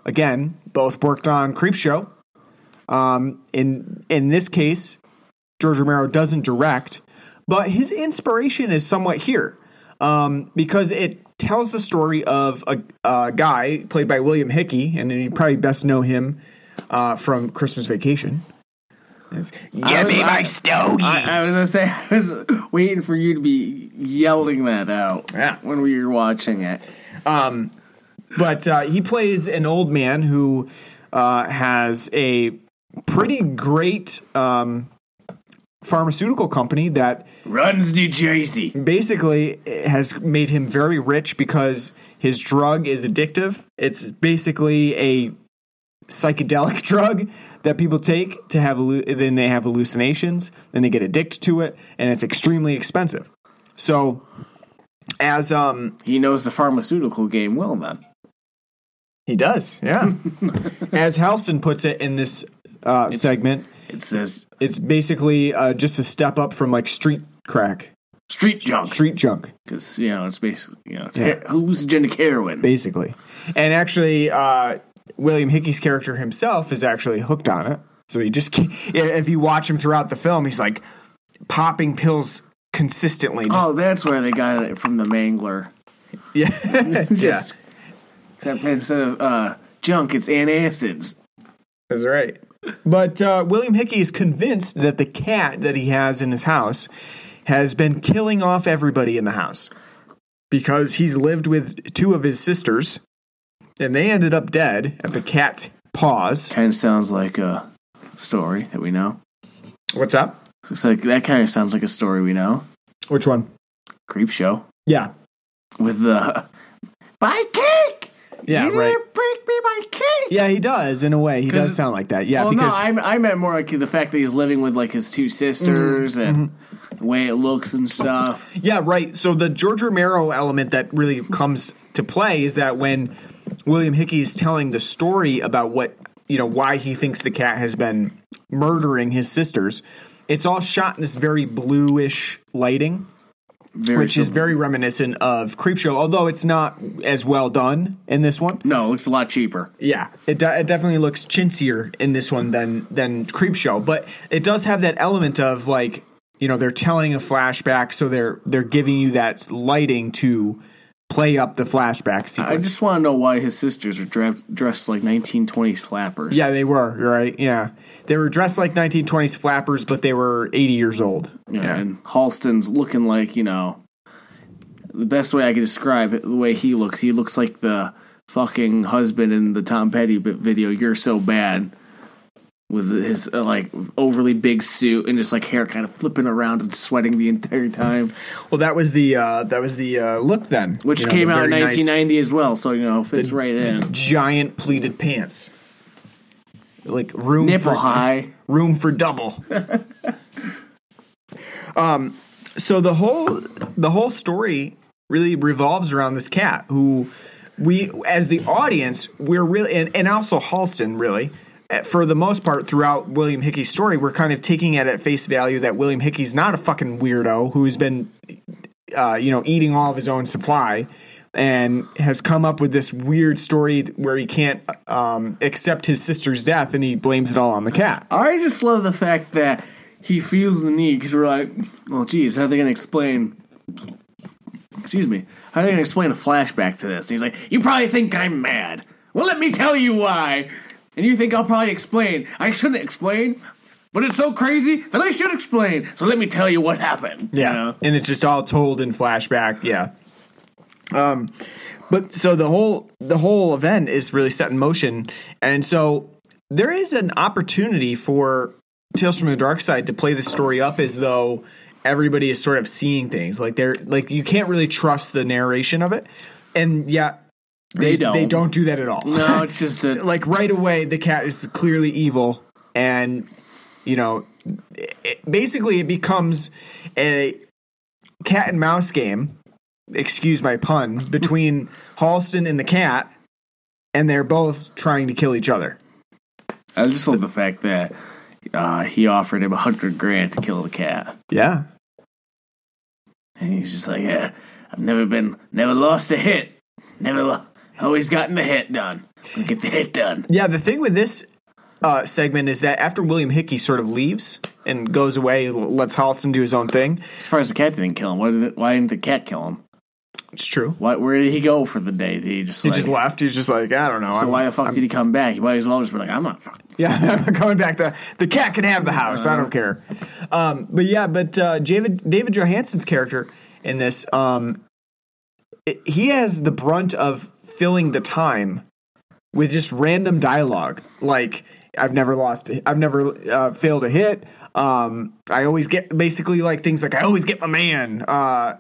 Again, both worked on Creepshow. Um, in in this case, George Romero doesn't direct, but his inspiration is somewhat here um, because it tells the story of a, a guy played by William Hickey, and you probably best know him uh, from Christmas Vacation. It's, I my stogie. I, I was gonna say (laughs) I was waiting for you to be yelling that out Yeah. when we were watching it. but uh, he plays an old man who uh, has a pretty great um, pharmaceutical company that Runs New Jersey. basically has made him very rich because his drug is addictive. It's basically a psychedelic (laughs) drug that people take to have then they have hallucinations, then they get addicted to it, and it's extremely expensive. So as um He knows the pharmaceutical game well. Then He does, yeah. (laughs) As Halston puts it in this uh, segment, It says it's basically uh, just a step up from like street crack, street junk street junk, because you know it's basically you know it's Yeah. hallucinogenic heroin. basically. And actually, uh, William Hickey's character himself is actually hooked on it. So he just, if you watch him throughout the film, he's like popping pills consistently. Just, Oh, that's where they got it from the mangler. (laughs) yeah, (laughs) Just except instead of uh, junk, it's antacids. That's right. But uh, William Hickey is convinced that the cat that he has in his house has been killing off everybody in the house because he's lived with two of his sisters and they ended up dead at the cat's paws. Kind of sounds like a story that we know. What's up? It's like that kind of sounds like a story we know. Which one? Creepshow Yeah. with the (laughs) my cake. Yeah, you right. didn't break me my cake. Yeah, he does in a way. He does sound like that. Yeah, well, because no, I, I meant more like the fact that he's living with like his two sisters Mm-hmm. and the way it looks and stuff. Yeah, right. So the George Romero element that really comes to play is that when William Hickey is telling the story about what you know why he thinks the cat has been murdering his sisters, it's all shot in this very bluish lighting, Very which is very reminiscent of Creepshow, although it's not as well done in this one. no, it looks a lot cheaper. Yeah, it, de- it definitely looks chintzier in this one than than Creepshow, but it does have that element of like you know they're telling a flashback, so they're they're giving you that lighting to play up the flashback sequence. I just want to know why his sisters are dre- dressed like 1920s flappers. yeah, they were right. Yeah, they were dressed like 1920s flappers, but they were 80 years old. Yeah, and Halston's looking like you know the best way I could describe it, the way he looks. He looks like the fucking husband in the Tom Petty video. You're so bad with his uh, like overly big suit and just like hair kind of flipping around and sweating the entire time, Well, that was the uh, that was the uh, look then, which You know, came the out in very nice 1990 as well. So you know fits right in. Giant pleated pants, like room Nipple for, high. room for double. (laughs) um, so the whole the whole story really revolves around this cat who we, as the audience, we're really and, and also Halston really. For the most part, throughout William Hickey's story, we're kind of taking it at face value that William Hickey's not a fucking weirdo who's been, uh, you know, eating all of his own supply, and has come up with this weird story where he can't um, accept his sister's death, and he blames it all on the cat. I just love the fact that he feels the need because we're like, well, geez, how are they going to explain? Excuse me. How are they going to explain a flashback to this? And he's like, you probably think I'm mad. Well, let me tell you why. And you think I'll probably explain. I shouldn't explain, but it's so crazy that I should explain. So let me tell you what happened. you Yeah, know? and it's just all told in flashback. Yeah. Um, but so the whole the whole event is really set in motion, and so there is an opportunity for Tales from the Dark Side to play the story up as though everybody is sort of seeing things like they're like you can't really trust the narration of it, and yet They don't. they don't do that at all. No, it's just that. (laughs) like right away the cat is clearly evil and you know it, basically it becomes a cat and mouse game excuse my pun between halston and the cat and they're both trying to kill each other I just love the fact that uh, he offered him a hundred grand to kill the cat. yeah And he's just like, yeah, I've never been, never lost a hit. Never, lo- always gotten the hit done. I'll get the hit done. yeah the thing with this uh, segment is that after william hickey sort of leaves and goes away lets halston do his own thing As far as the cat didn't kill him, why, did it, why didn't the cat kill him? it's true Why, where did he go for the day? Did he just he like, just left he's just like i don't know So I'm- why the fuck I'm- did he come back? He might as well just be like, I'm not fucking. Yeah, (laughs) I'm going back. The the cat can have the house. I don't care. Um, but yeah, but uh, David David Johansen's character in this, um, it, he has the brunt of filling the time with just random dialogue. Like I've never lost. I've never uh, failed a hit. Um, I always get basically like things like I always get my man. Uh,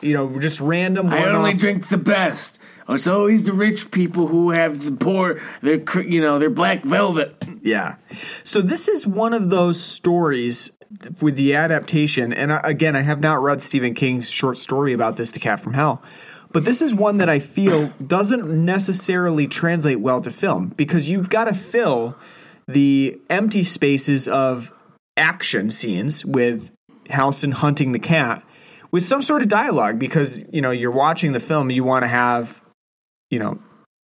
you know, just random. I only one-off- drink the best. It's always the rich people who have the poor, their, you know, their black velvet. Yeah. So this is one of those stories with the adaptation, and I, again, I have not read Stephen King's short story about this, The Cat from Hell, But this is one that I feel doesn't necessarily translate well to film because you've got to fill the empty spaces of action scenes with Halston hunting the cat with some sort of dialogue because you know you're watching the film you want to have you know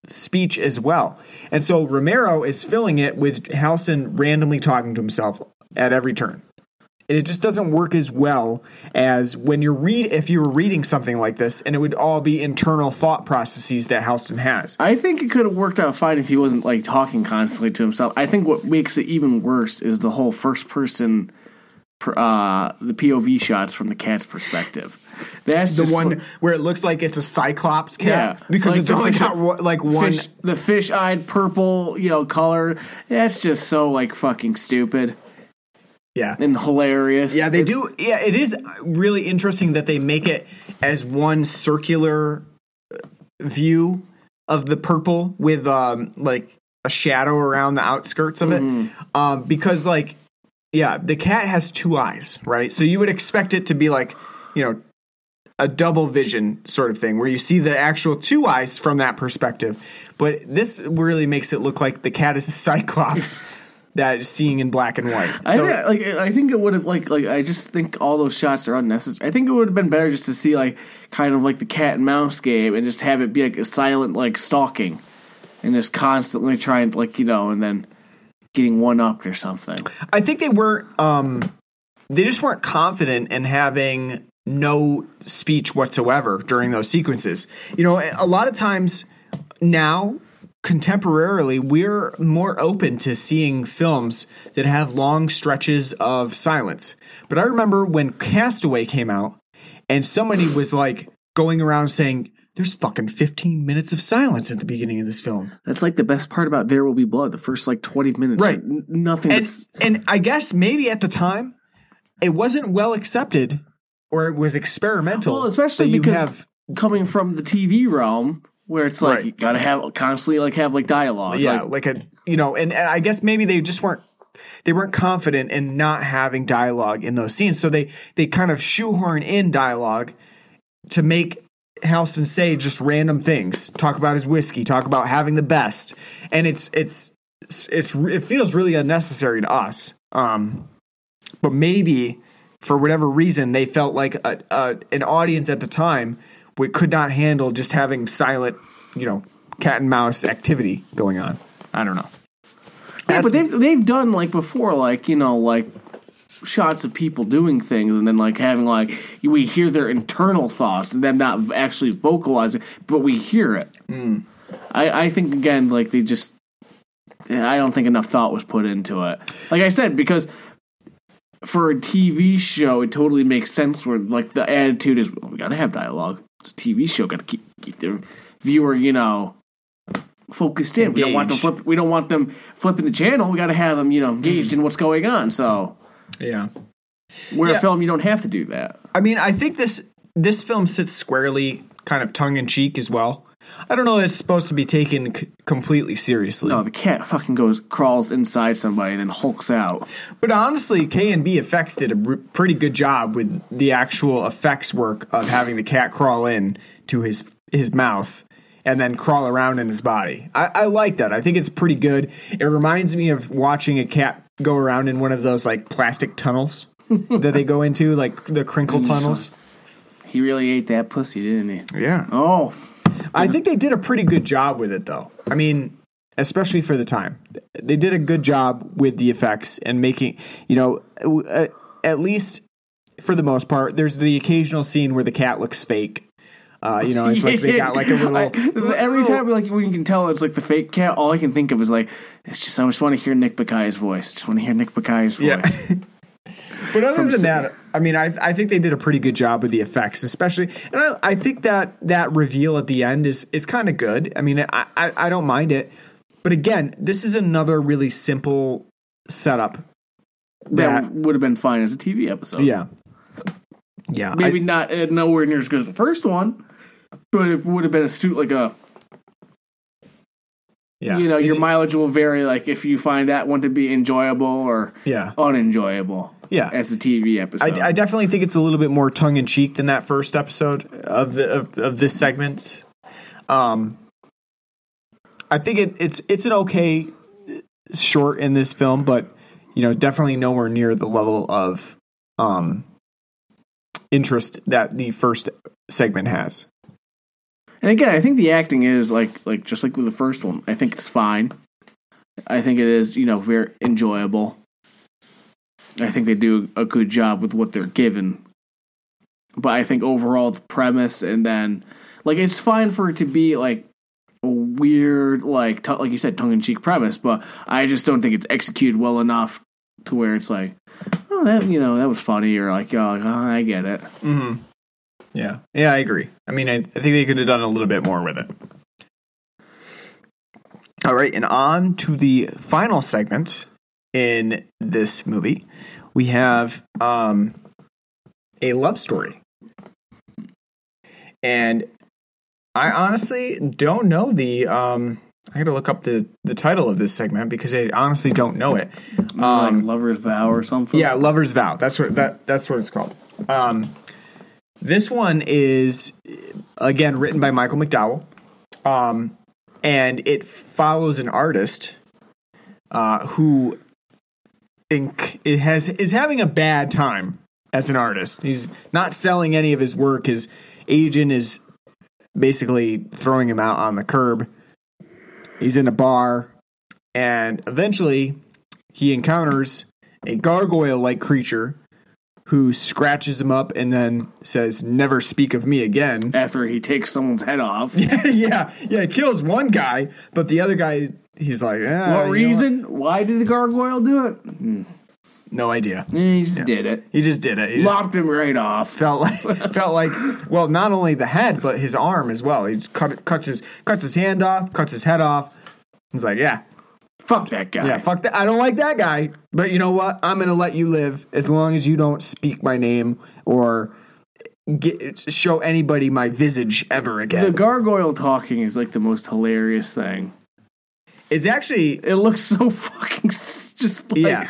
speech as well. And so romero is filling it with halston randomly talking to himself at every turn it just doesn't work as well as when you're read if you were reading something like this and it would all be internal thought processes that halston has I think it could have worked out fine if he wasn't like talking constantly to himself. I think what makes it even worse is the whole first person, uh, the POV shots from the cat's perspective. That's the one like- where it looks like it's a cyclops cat Yeah, because like it's only fish- got like one fish, the fish-eyed purple, you know, color. That's just so like fucking stupid yeah and hilarious. Yeah, they It's- do. Yeah, it is really interesting that they make it as one circular uh, view of the purple with um like a shadow around the outskirts of it. Um because like yeah, the cat has two eyes, right? So you would expect it to be like, you know, a double vision sort of thing where you see the actual two eyes from that perspective. But this really makes it look like the cat is a (laughs) cyclops that seeing in black and white. I So think, like I think it would have like like I just think all those shots are unnecessary. I think it would have been better just to see like kind of like the cat and mouse game and just have it be like a silent like stalking and just constantly trying to like you know and then getting one upped or something. I think they weren't. Um, they just weren't confident in having no speech whatsoever during those sequences. You know, a lot of times now, contemporarily, we're more open to seeing films that have long stretches of silence. But I remember when Castaway came out, and somebody was like going around saying. There's fucking 15 minutes of silence at the beginning of this film. That's like the best part about There Will Be Blood. The first like twenty minutes, Right. n- nothing. and and I guess maybe at the time it wasn't well accepted or it was experimental. well, especially because have coming from the TV realm where it's like Right. you gotta have constantly like have like dialogue. yeah, like, like, a you know, and, and I guess maybe they just weren't they weren't confident in not having dialogue in those scenes, so they they kind of shoehorn in dialogue to make Halston say just random things, talk about his whiskey, talk about having the best, and it's it's it's it feels really unnecessary to us. Um, but maybe for whatever reason they felt like a, a an audience at the time we could not handle just having silent, you know, cat and mouse activity going on. I don't know. Yeah, but they've they've done like before, like you know, like shots of people doing things, and then like having like we hear their internal thoughts, and them not actually vocalizing, but we hear it. Mm. I I think again, like they just, I don't think enough thought was put into it. Like I said, because for a TV show, it totally makes sense. Where like the attitude is, well, we got to have dialogue. It's a TV show. Got to keep keep the viewer, you know, focused in. We don't want them flip. We don't want them flipping the channel. We got to have them, you know, engaged mm-hmm. in what's going on. So, Yeah. where Yeah. a film, you don't have to do that. I mean, I think this this film sits squarely, kind of tongue in cheek as well. I don't know it's supposed to be taken c- completely seriously. No, the cat fucking goes crawls inside somebody and then hulks out. But honestly, KNB Effects did a r- pretty good job with the actual effects work of having the cat crawl in to his his mouth and then crawl around in his body. I, I like that. I think it's pretty good. It reminds me of watching a cat go around in one of those like plastic tunnels (laughs) that they go into, like the crinkle uh, tunnels. He really ate that pussy, didn't he? Yeah. Oh, I think they did a pretty good job with it, though. I mean, especially for the time, they did a good job with the effects and making, you know, uh, at least for the most part. There's the occasional scene where the cat looks fake. Uh, you know, it's like they got like a (laughs) little. I- every time, like when you can tell it's like the fake cat, all I can think of is like, it's just I just want to hear Nick Bakay's voice. Just want to hear Nick Bakay's voice. Yeah. (laughs) But other From than that, I mean, I I think they did a pretty good job with the effects, especially, and I, I think that that reveal at the end is is kind of good. I mean, I, I I don't mind it, but again, this is another really simple setup. that That would have been fine as a TV episode. yeah, yeah, maybe not uh, nowhere near as good as the first one, but it would have been a suit like a Yeah. you know your mileage will vary. Like if you find that one to be enjoyable or Yeah. unenjoyable. Yeah. as a TV episode. I, I definitely think it's a little bit more tongue in cheek than that first episode of the of, of this segment. Um, I think it, it's it's an okay short in this film, but you know, definitely nowhere near the level of um interest that the first segment has. And again, I think the acting is like like just like with the first one. I think it's fine. I think it is you know very enjoyable. I think they do a good job with what they're given. But I think overall the premise and then like it's fine for it to be like a weird like t- like you said tongue in cheek premise, but I just don't think it's executed well enough to where it's like oh that you know that was funny or like oh, I get it. Mm-hmm. Yeah, yeah, I agree. I mean, I, I think they could have done a little bit more with it. All right, and on to the final segment in this movie. We have um, a love story, and I honestly don't know the. Um, I got to look up the the title of this segment because I honestly don't know it. Um, like Lover's Vow or something. yeah, Lover's Vow. That's what that that's what it's called. Um, this one is again written by Michael McDowell, um, and it follows an artist uh, who inc- it has is having a bad time as an artist. He's not selling any of his work. His agent is basically throwing him out on the curb. He's in a bar, and eventually he encounters a gargoyle like creature who scratches him up and then says, Never speak of me again. (laughs) After he takes someone's head off. (laughs) yeah, yeah, yeah. kills one guy, but the other guy, he's like, know what reason? Why did the gargoyle do it? Hmm. No idea. He just did it. He just did it. He just Lopped him right off. felt like (laughs) felt like well, not only the head, but his arm as well. He just cut cuts his cuts his hand off, cuts his head off. He's like, yeah, Fuck that guy. Yeah, fuck that. I don't like that guy. But you know what? I'm gonna let you live as long as you don't speak my name or get, show anybody my visage ever again. The gargoyle talking is like the most hilarious thing. it's actually It looks so (laughs) fucking just like Yeah.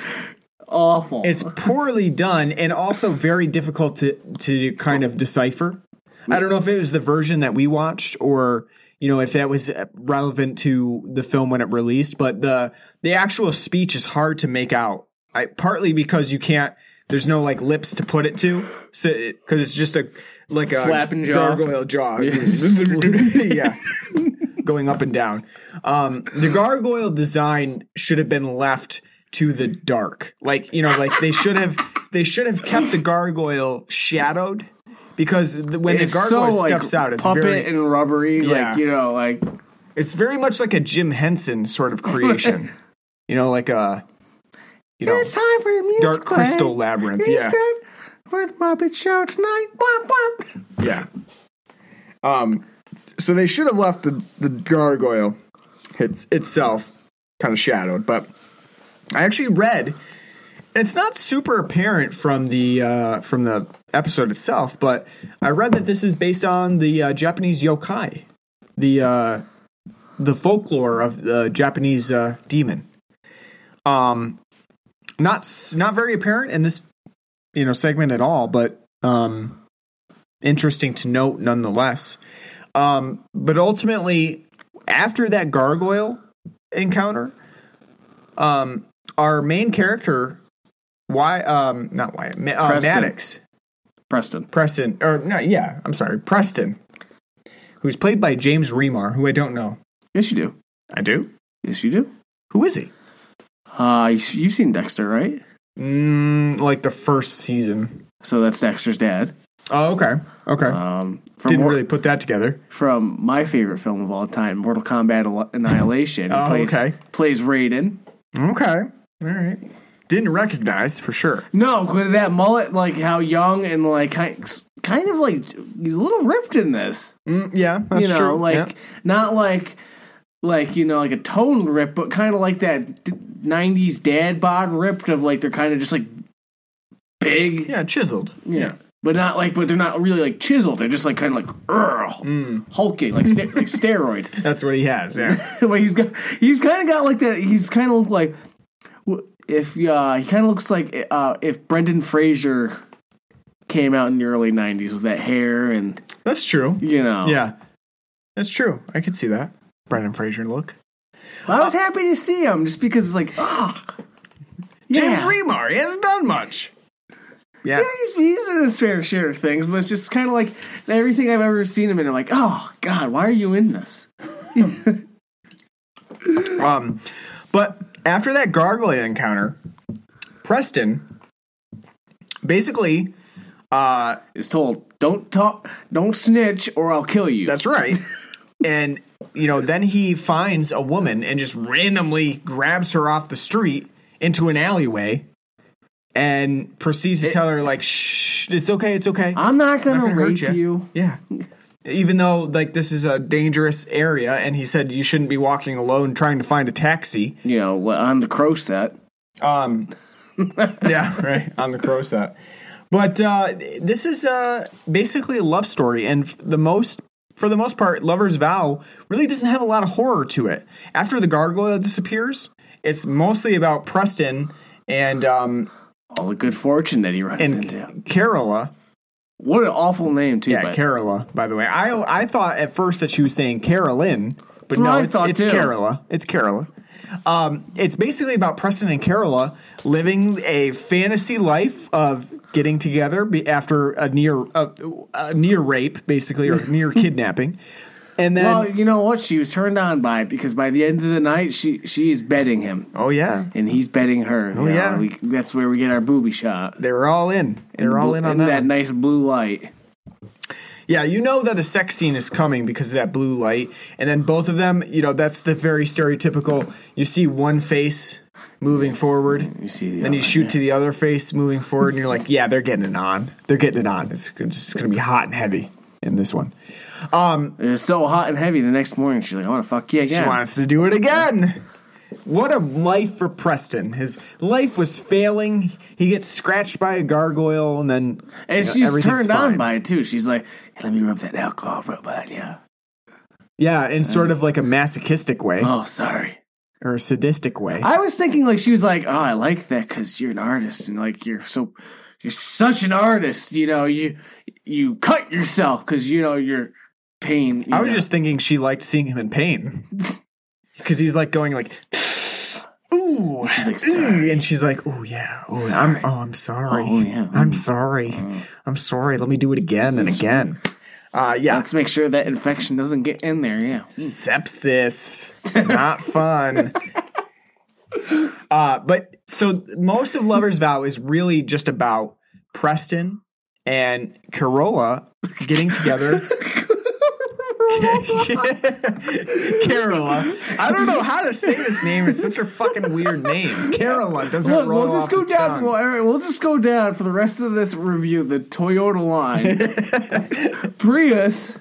awful. it's poorly done and also very difficult to to kind of decipher. I don't know if it was the version that we watched or you know if that was relevant to the film when it released, but the the actual speech is hard to make out. I partly because you can't there's no like lips to put it to, so because it's just a like a Flapping jaw. gargoyle jaw, (laughs) yeah, going up and down. Um, the gargoyle design should have been left to the dark, like you know, like they should have they should have kept the gargoyle shadowed because the, when It's the gargoyle so, like, steps out, it's puppet very and rubbery. Yeah. Like you know, like it's very much like a Jim Henson sort of creation, (laughs) you know, like a you know time for the music. dark crystal labyrinth, yeah. for the Muppet Show tonight. Bwomp, bwomp. Yeah. Um, so they should have left the the gargoyle it's, itself kind of shadowed, but I actually read. It's not super apparent from the uh, from the episode itself, but I read that this is based on the uh, Japanese yokai, the uh, the folklore of the Japanese uh, demon. Um, not not very apparent in this you know segment at all, but um, interesting to note nonetheless. Um, but ultimately, after that gargoyle encounter, um, our main character, why, um, not why uh, Maddox, Preston. Preston, or no, yeah, I'm sorry, Preston, who's played by James Remar, who I don't know. Yes, you do. I do. Yes, you do. Who is he? Uh, you- you've seen Dexter, right? Mm, like the first season. So that's Dexter's dad. Oh, okay, okay. Um, from Didn't Mor- really put that together. from my favorite film of all time, Mortal Kombat Annihilation. Oh, plays, okay. Plays Raiden. Okay, all right. Didn't recognize for sure. No, with that mullet, like how young and like kind, of like he's a little ripped in this. Mm, yeah, that's you know, true. like Yeah. not like like you know like a tone rip, but kind of like that '90s dad bod ripped of like they're kind of just like big. yeah, chiseled. Yeah. but not like, but they're not really like chiseled. They're just like kind of like Urgh, hulking, like ste- like (laughs) steroids. That's what he has. Yeah. (laughs) but he's got, he's kind of got like that. He's kind of look like if uh, he kind of looks like uh, if Brendan Fraser came out in the early '90s with that hair and That's true. you know, Yeah. That's true. I could see that. Brendan Fraser look. I was happy to see him just because it's like, oh, James yeah. Remar, he hasn't done much. Yeah. Yeah, he's, he's in his fair share of things, but it's just kind of like everything I've ever seen him in. I'm like, oh God, why are you in this? (laughs) Um, but after that gargoyle encounter, Preston basically, uh, Is told, don't talk, don't snitch, or I'll kill you. that's right. (laughs) and, you know, then he finds a woman and just randomly grabs her off the street into an alleyway and proceeds to tell her, like, shh, it's okay, it's okay. I'm not gonna, not gonna rape ya. you. Yeah. (laughs) Even though like this is a dangerous area and he said you shouldn't be walking alone trying to find a taxi. You know, on the crow set. Um (laughs) Yeah, right. On the crow set. But uh this is uh basically a love story and the most for the most part Lover's Vow really doesn't have a lot of horror to it. After the gargoyle disappears, it's mostly about Preston and um All the good fortune that he runs and into. Carola. What an awful name too. Yeah, Carola, by the way. I I thought at first that she was saying Carolyn, but That's what no, I it's thought, it's too. Carola. It's Carola. Um, it's basically about Preston and Carola living a fantasy life of getting together be- after a near a, a near rape, basically, or near (laughs) kidnapping, and then well, you know what? She was turned on by it because by the end of the night, she she's betting him, oh yeah, and he's betting her. Oh yeah. we, that's where we get our booby shot. they were all in. They're all in on that. that. nice blue light. Yeah, you know that a sex scene is coming because of that blue light, and then both of them, you know, that's the very stereotypical. You see one face moving forward, You see, the then you other- shoot to the other face moving forward, and you're like, yeah, they're getting it on. They're getting it on. It's, it's going to be hot and heavy in this one. Um, it's so hot and heavy. The next morning, she's like, "I want to fuck you again. She wants to do it again. What a life for Preston. His life was failing. He gets scratched by a gargoyle, and then and you know, she's turned on by it too. She's like, hey, "Let me rub that alcohol rub on you." yeah, in sort uh, of like a masochistic way Oh, sorry. or a sadistic way. I was thinking like she was like, "Oh, I like that because you're an artist and like you're so you're such an artist. You know, you you cut yourself because you know you're pain." I was know. just thinking she liked seeing him in pain (laughs) because he's like going like, ooh, She's like, "Sorry." and she's like, oh yeah, oh, I'm, oh, I'm sorry, Oh, yeah. I'm sorry, I'm sorry. Let me do it again and again. Uh, yeah, Let's make sure that infection doesn't get in there. Yeah. sepsis, (laughs) not fun. Uh, but so most of Lover's Vow is really just about Preston and Carola getting together. (laughs) Carola. I don't know how to say this name. It's such a fucking weird name. Carola doesn't Look, roll we'll just off go the down. tongue. Well, all right, we'll just go down for the rest of this review. The Toyota line, (laughs) Prius.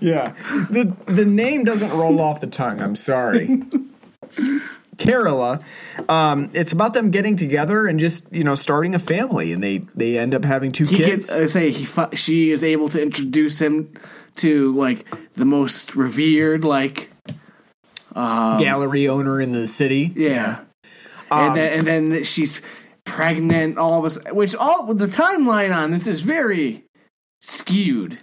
Yeah. The the name doesn't roll off the tongue. I'm sorry. (laughs) Carola. Um, it's about them getting together and just you know starting a family, and they they end up having two He kids. gets. I say he. She is able to introduce him to like the most revered, like gallery owner in the city. yeah, Um, and then and then she's pregnant. All of us, which all the timeline on this is very skewed.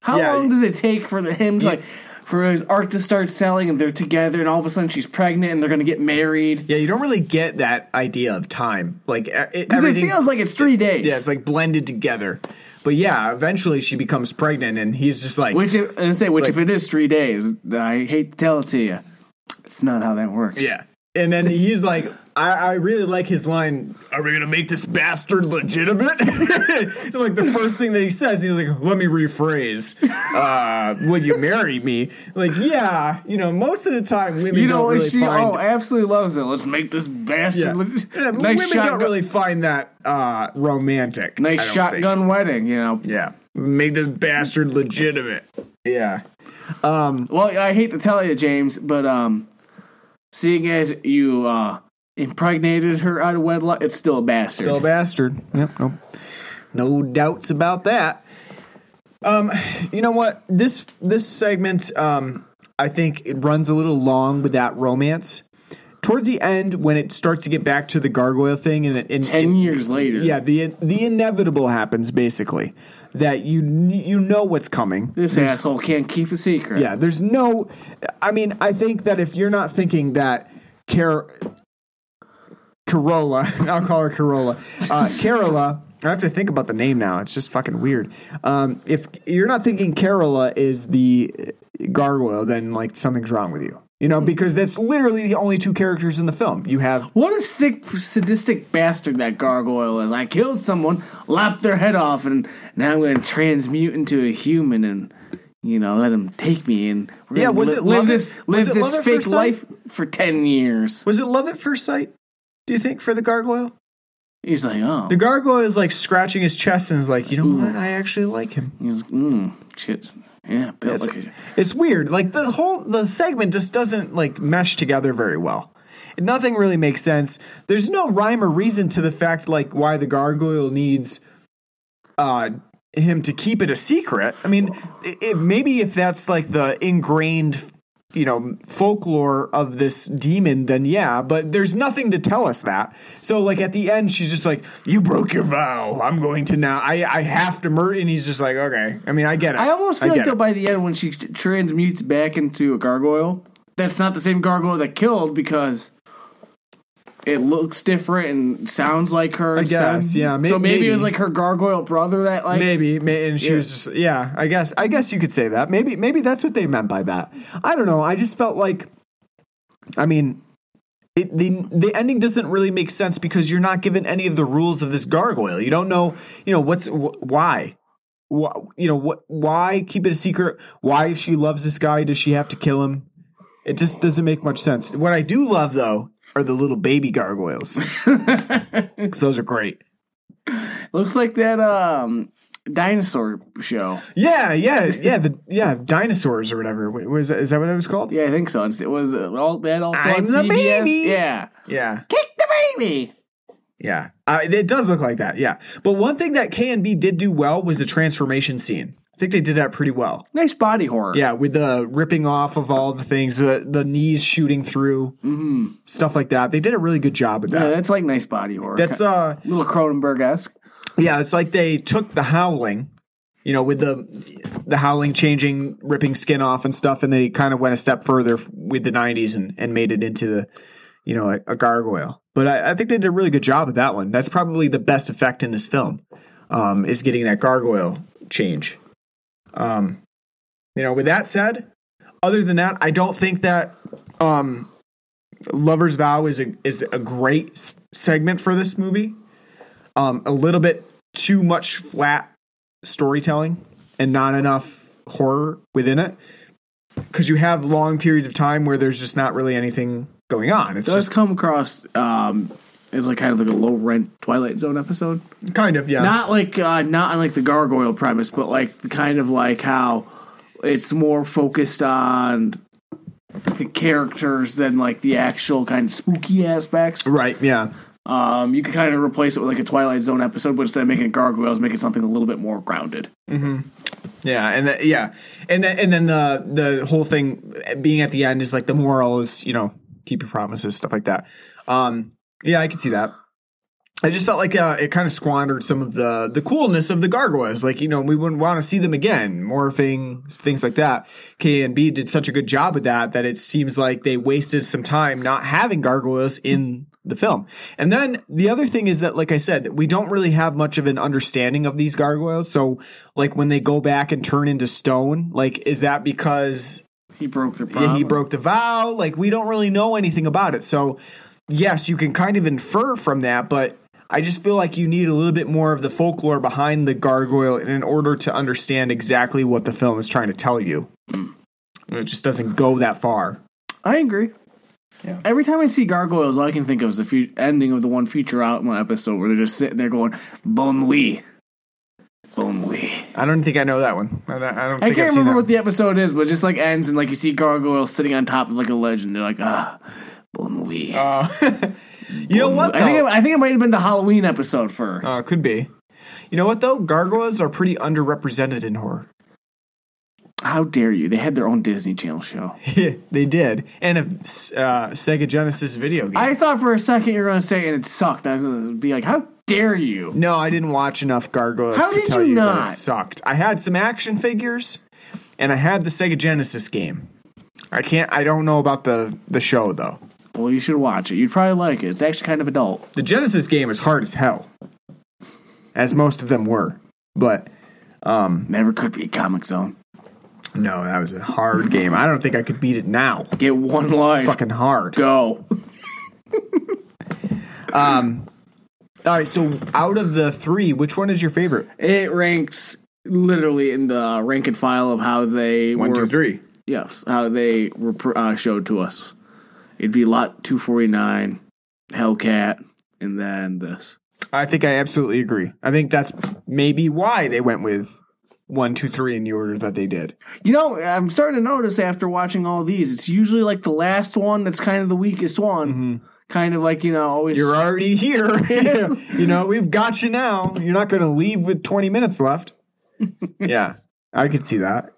How Yeah. long does it take for the, him to like for his art to start selling and they're together and all of a sudden she's pregnant and they're gonna get married? Yeah, you don't really get that idea of time. Like it, Because it everything feels like it's three days. yeah, it's like blended together. But yeah, eventually she becomes pregnant, and he's just like, Which, if, and say, which Like- if it is three days, I hate to tell it to you, it's not how that works. yeah. And then he's like, I, I really like his line. Are we gonna make this bastard legitimate? (laughs) it's like the first thing that he says. He's like, let me rephrase. Uh, will you marry me? Like, yeah, you know, most of the time women You know, don't really she find. oh absolutely loves it. Let's make this bastard. yeah. leg- Yeah, nice women shotgun, don't really find that uh, romantic. Nice don't think. shotgun wedding. You know. Yeah. Make this bastard legitimate. Yeah. Well, I hate to tell you, James, but um, seeing as you uh impregnated her out of wedlock, it's still a bastard. Still a bastard. Yep. Nope. No doubts about that. Um, you know what? This this segment, um, I think it runs a little long with that romance. Towards the end, when it starts to get back to the gargoyle thing, and, and Ten years later. yeah, the the inevitable happens basically that you you know what's coming. This asshole can't keep a secret. Yeah, there's no. I mean, I think that if you're not thinking that Car- Carola, (laughs) I'll call her Carola, uh, Carola. I have to think about the name now. It's just fucking weird. Um, if you're not thinking Carola is the gargoyle, then like something's wrong with you. You know, because that's literally the only two characters in the film. You have What a sick, sadistic bastard that gargoyle is. I killed someone, lopped their head off, and now I'm going to transmute into a human and, you know, let them take me and we're Yeah, was li- it live love this, live this fake life for 10 years. was it love at first sight? Do you think for the gargoyle? He's like, oh. The gargoyle is like scratching his chest and is like, you know what? I actually like him. He's like, mm, shit. Yeah, It's, like it's weird. Like the whole the segment just doesn't like mesh together very well. Nothing really makes sense. There's no rhyme or reason to the fact like why the gargoyle needs uh him to keep it a secret. I mean, it, it, maybe if that's like the ingrained you know folklore of this demon then yeah but there's nothing to tell us that. So like at the end she's just like you broke your vow. I'm going to now i i have to murder and he's just like okay. I mean i get it. I almost feel like though it. by the end when she transmutes back into a gargoyle, that's not the same gargoyle that killed because it looks different and sounds like her. I guess, yeah, may- so maybe, it was like her gargoyle brother that like maybe, may and she Yeah. was just yeah i guess i guess you could say that. Maybe maybe that's what they meant by that. I don't know i just felt like i mean it, the the ending doesn't really make sense because you're not given any of the rules of this gargoyle. You don't know you know what's wh- why? Why you know what why keep it a secret? Why if she loves this guy does she have to kill him? It just doesn't make much sense. What i do love though are the little baby gargoyles (laughs) those are great looks like that um dinosaur show. Yeah, yeah, yeah. The yeah dinosaurs or whatever. Wait, Was that, is that what it was called? Yeah, I think so. It was uh, all that also I'm on the CBS. baby. Yeah, Yeah, kick the baby. yeah. Uh, it does look like that. Yeah, but one thing that KNB did do well was the transformation scene. I think they did that pretty well. Nice body horror. Yeah, with the ripping off of all the things, the the knees shooting through, stuff like that. They did a really good job with Mm-hmm. Yeah, that. that's like nice body horror. That's uh, little Cronenberg esque. yeah, it's like they took the howling, you know, with the the howling changing, ripping skin off and stuff, and they kind of went a step further with the '90s and and made it into the, you know, a, a gargoyle. But I, I think they did a really good job with that one. That's probably the best effect in this film, um, is getting that gargoyle change. Um, you know, with that said, other than that, I don't think that um, Lover's Vow is a is a great s- segment for this movie. Um, a little bit too much flat storytelling and not enough horror within it because you have long periods of time where there's just not really anything going on. It's does just come across um as like kind of like a low rent Twilight Zone episode. kind of yeah. Not like uh not on like the gargoyle premise, but like the kind of like how it's more focused on the characters than like the actual kind of spooky aspects. right. Yeah. Um, you could kind of replace it with like a Twilight Zone episode, but instead of making it gargoyles, make it something a little bit more grounded. Mm-hmm. Yeah, and the, yeah, and then and then the the whole thing being at the end is like the moral is you know keep your promises stuff like that. Um, yeah, I can see that. I just felt like uh, it kind of squandered some of the the coolness of the gargoyles. Like you know we wouldn't want to see them again, morphing things like that. KNB did such a good job with that that it seems like they wasted some time not having gargoyles in the film. And then the other thing is that, like I said, we don't really have much of an understanding of these gargoyles. So like when they go back and turn into stone, like is that because He broke the yeah, he broke the vow. Like we don't really know anything about it. So yes, you can kind of infer from that, but I just feel like you need a little bit more of the folklore behind the gargoyle in order to understand exactly what the film is trying to tell you. It just doesn't go that far. I agree. Yeah. Every time I see gargoyles, all I can think of is the ending of the one feature outline episode where they're just sitting there going "Bon nuit, bon nuit." I don't think I know that one. I don't, I don't I think can't remember what the episode is, but it just like ends and like you see gargoyles sitting on top of like a ledge, and they're like, "Ah, bon nuit." Uh, (laughs) you know what? I think it, I think it might have been the Halloween episode for. Uh, could be. You know what though? Gargoyles are pretty underrepresented in horror. How dare you? They had their own Disney Channel show. (laughs) Yeah, they did, and a uh, Sega Genesis video game. I thought for a second you were going to say and it sucked. I was going to be like, how dare you? no, I didn't watch enough Gargoyles How to did tell you you, that not? it sucked. I had some action figures, and I had the Sega Genesis game. I can't. I don't know about the the show though. Well, you should watch it. You'd probably like it. It's actually kind of adult. The Genesis game is hard as hell, as most of them were. But um, Never could be Comix Zone. no, that was a hard game. I don't think I could beat it now. Get one life. Fucking hard. Go. (laughs) um. All right, so out of the three, which one is your favorite? It ranks literally in the rank and file of how they One, were. two, three. Yes, how they were uh, showed to us. It'd be Lot 249, Hellcat, and then this. I think I absolutely agree. I think that's maybe why they went with one, two, three in the order that they did. You know, I'm starting to notice after watching all these, it's usually like the last one that's kind of the weakest one. Kind of like, you know, always. You're already here. (laughs) you know, we've got you now. You're not going to leave with 20 minutes left. (laughs) yeah, I could see that.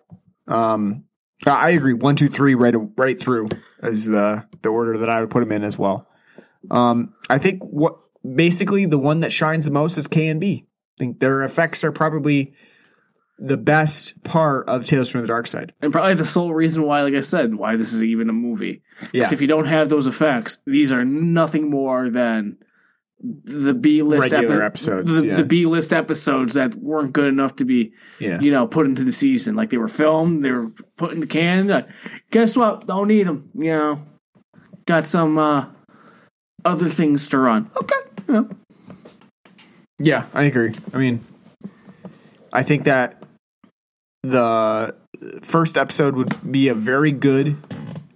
Um, I agree. One, two, three, right, right through is the the order that I would put them in as well. Um, I think what basically the one that shines the most is KNB. I think their effects are probably the best part of Tales from the Dark Side. and probably the sole reason why, like I said, why this is even a movie. Yeah. if you don't have those effects, these are nothing more than the B list Regular episodes, The, yeah. the B list episodes that weren't good enough to be, Yeah. you know, put into the season. Like they were filmed, they were put in the can. Like, guess what? Don't need them. You know, got some uh, other things to run. Okay. You know. Yeah, I agree. I mean, I think that the first episode would be a very good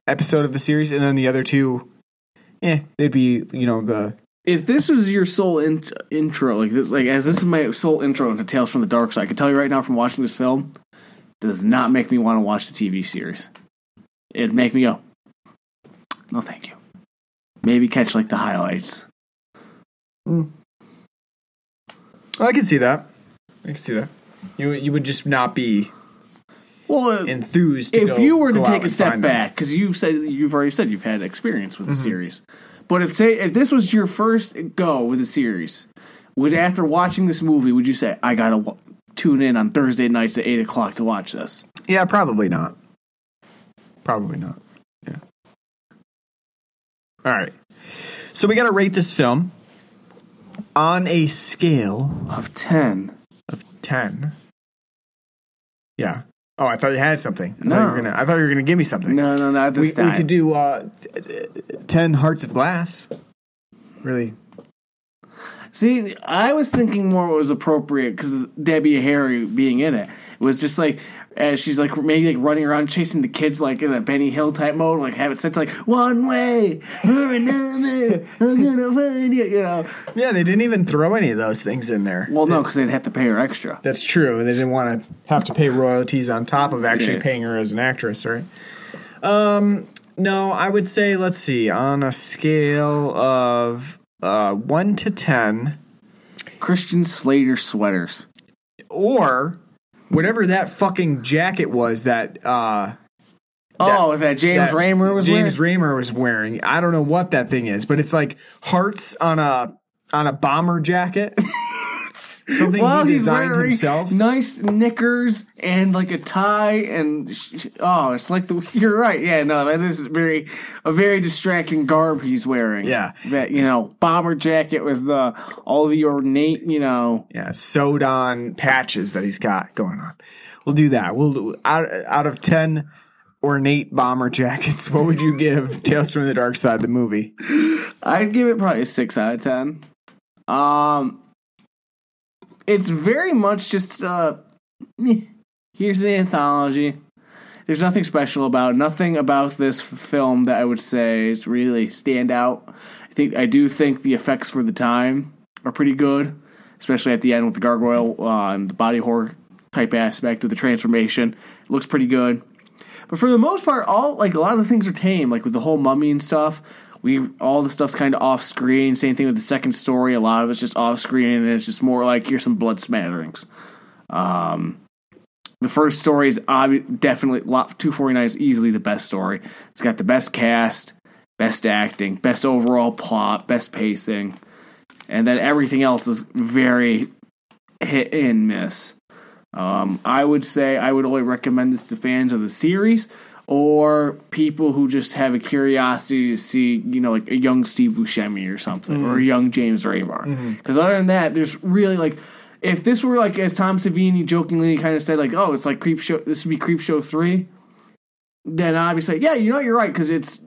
episode of the series, and then the other two, eh, they'd be you know the if this was your sole in- intro, like this, like as this is my sole intro into Tales from the Dark Side, I can tell you right now from watching this film, does not make me want to watch the TV series. It'd make me go, no, thank you. Maybe catch like the highlights. I can see that. I can see that. You you would just not be Well, enthused. To if go- you were to take a step back, because you've said you've already said you've had experience with the Mm-hmm. series, but if say if this was your first go with the series, would after watching this movie, would you say I gotta w- tune in on Thursday nights at eight o'clock to watch this? yeah, probably not. Probably not. Yeah. All right. So we got to rate this film on a scale Of ten. of ten. Yeah. Oh, I thought you had something. I thought you No. were gonna. I thought you were gonna give me something. No, no, not this we, we could do uh, t- t- ten hearts of glass. Really? See, I was thinking more what was appropriate because Debbie Harry being in it. It was just like as she's like maybe like running around chasing the kids like in a Benny Hill type mode, like have it set to like one way or another. I'm gonna find you, you know. Yeah, they didn't even throw any of those things in there. Well, no, because they'd have to pay her extra. That's true. They didn't want to have to pay royalties on top of actually Yeah. paying her as an actress, right? Um, no, I would say let's see on a scale of uh one to ten, Christian Slater sweaters. or whatever that fucking jacket was that uh oh, that James that Remar was James wearing. Remar was wearing. I don't know what that thing is, but it's like hearts on a on a bomber jacket. (laughs) Something Well, he he's designed wearing himself. nice knickers and like a tie and sh- oh, it's like the you're right. Yeah, no, that is very a very distracting garb he's wearing. Yeah. that you know bomber jacket with uh, all the ornate, you know. yeah, sewed on patches that he's got going on. We'll do that. We'll do, out out of ten ornate bomber jackets. What would you give (laughs) Tales from the Dark Side the movie? I'd give it probably a six out of ten. Um, it's very much just uh, here's the anthology. There's nothing special about nothing about this film that I would say is really stand out. I think I do think the effects for the time are pretty good, especially at the end with the gargoyle uh, and the body horror type aspect of the transformation. It looks pretty good. But for the most part, all like a lot of the things are tame, like with the whole mummy and stuff. We all the stuff's kind of off screen. Same thing with the second story. A lot of it's just off screen, and it's just more like here's some blood smatterings. Um, the first story is obvi- definitely lot 249 is easily the best story. It's got the best cast, best acting, best overall plot, best pacing, and then everything else is very hit and miss. Um, I would say I would only recommend this to fans of the series or people who just have a curiosity to see, you know, like a young Steve Buscemi or something, or a mm-hmm. young James Remar. Because mm-hmm. other than that, there's really like, if this were like as Tom Savini jokingly kind of said, like, oh, it's like Creepshow, this would be Creepshow three, then obviously, yeah, you know, you're right because it's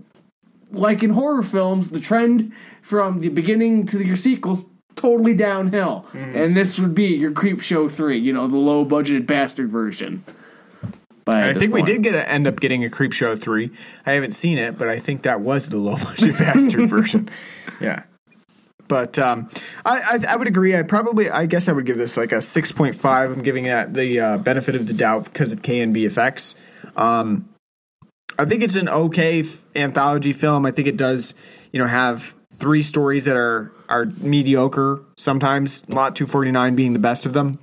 like in horror films, the trend from the beginning to the, your sequels totally downhill, mm-hmm. and this would be your Creepshow three, you know, the low budgeted bastard version. At I think we did get a, end up getting a Creepshow three. I haven't seen it, but I think that was the low (laughs) budget bastard version. (laughs) Yeah, but um, I, I I would agree. I probably I guess I would give this like a six point five. I'm giving it the uh, benefit of the doubt because of KNB effects. Um, I think it's an okay f- anthology film. I think it does you know have three stories that are are mediocre. Sometimes Lot Two Forty Nine being the best of them.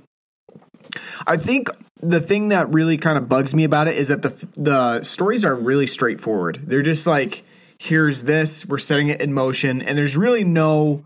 I think the thing that really kind of bugs me about it is that the the stories are really straightforward. They're just like here's this, we're setting it in motion and there's really no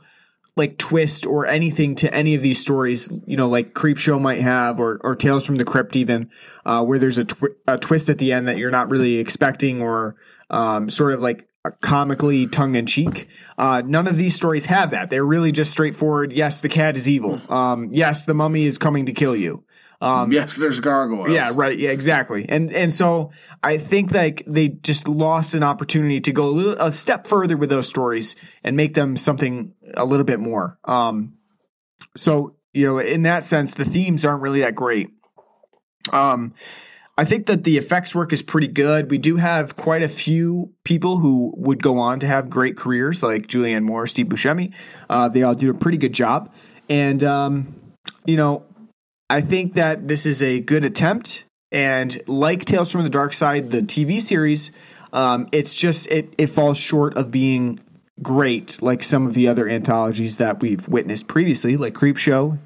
like twist or anything to any of these stories, you know, like Creepshow might have or or Tales from the Crypt even uh, where there's a, a twist at the end that you're not really expecting or um, sort of like comically tongue in cheek. Uh, none of these stories have that. They're really just straightforward. Yes, the cat is evil. Um, yes, the mummy is coming to kill you. Um, yes, there's gargoyles. yeah, right. Yeah, exactly. And and so I think like they just lost an opportunity to go a little a step further with those stories and make them something a little bit more. Um, so you know, in that sense, the themes aren't really that great. Um, I think that the effects work is pretty good. We do have quite a few people who would go on to have great careers, like Julianne Moore, Steve Buscemi. Uh, they all do a pretty good job, and um, you know, I think that this is a good attempt. And like Tales from the Dark Side, the TV series, um, it's just it it falls short of being great like some of the other anthologies that we've witnessed previously, like Creepshow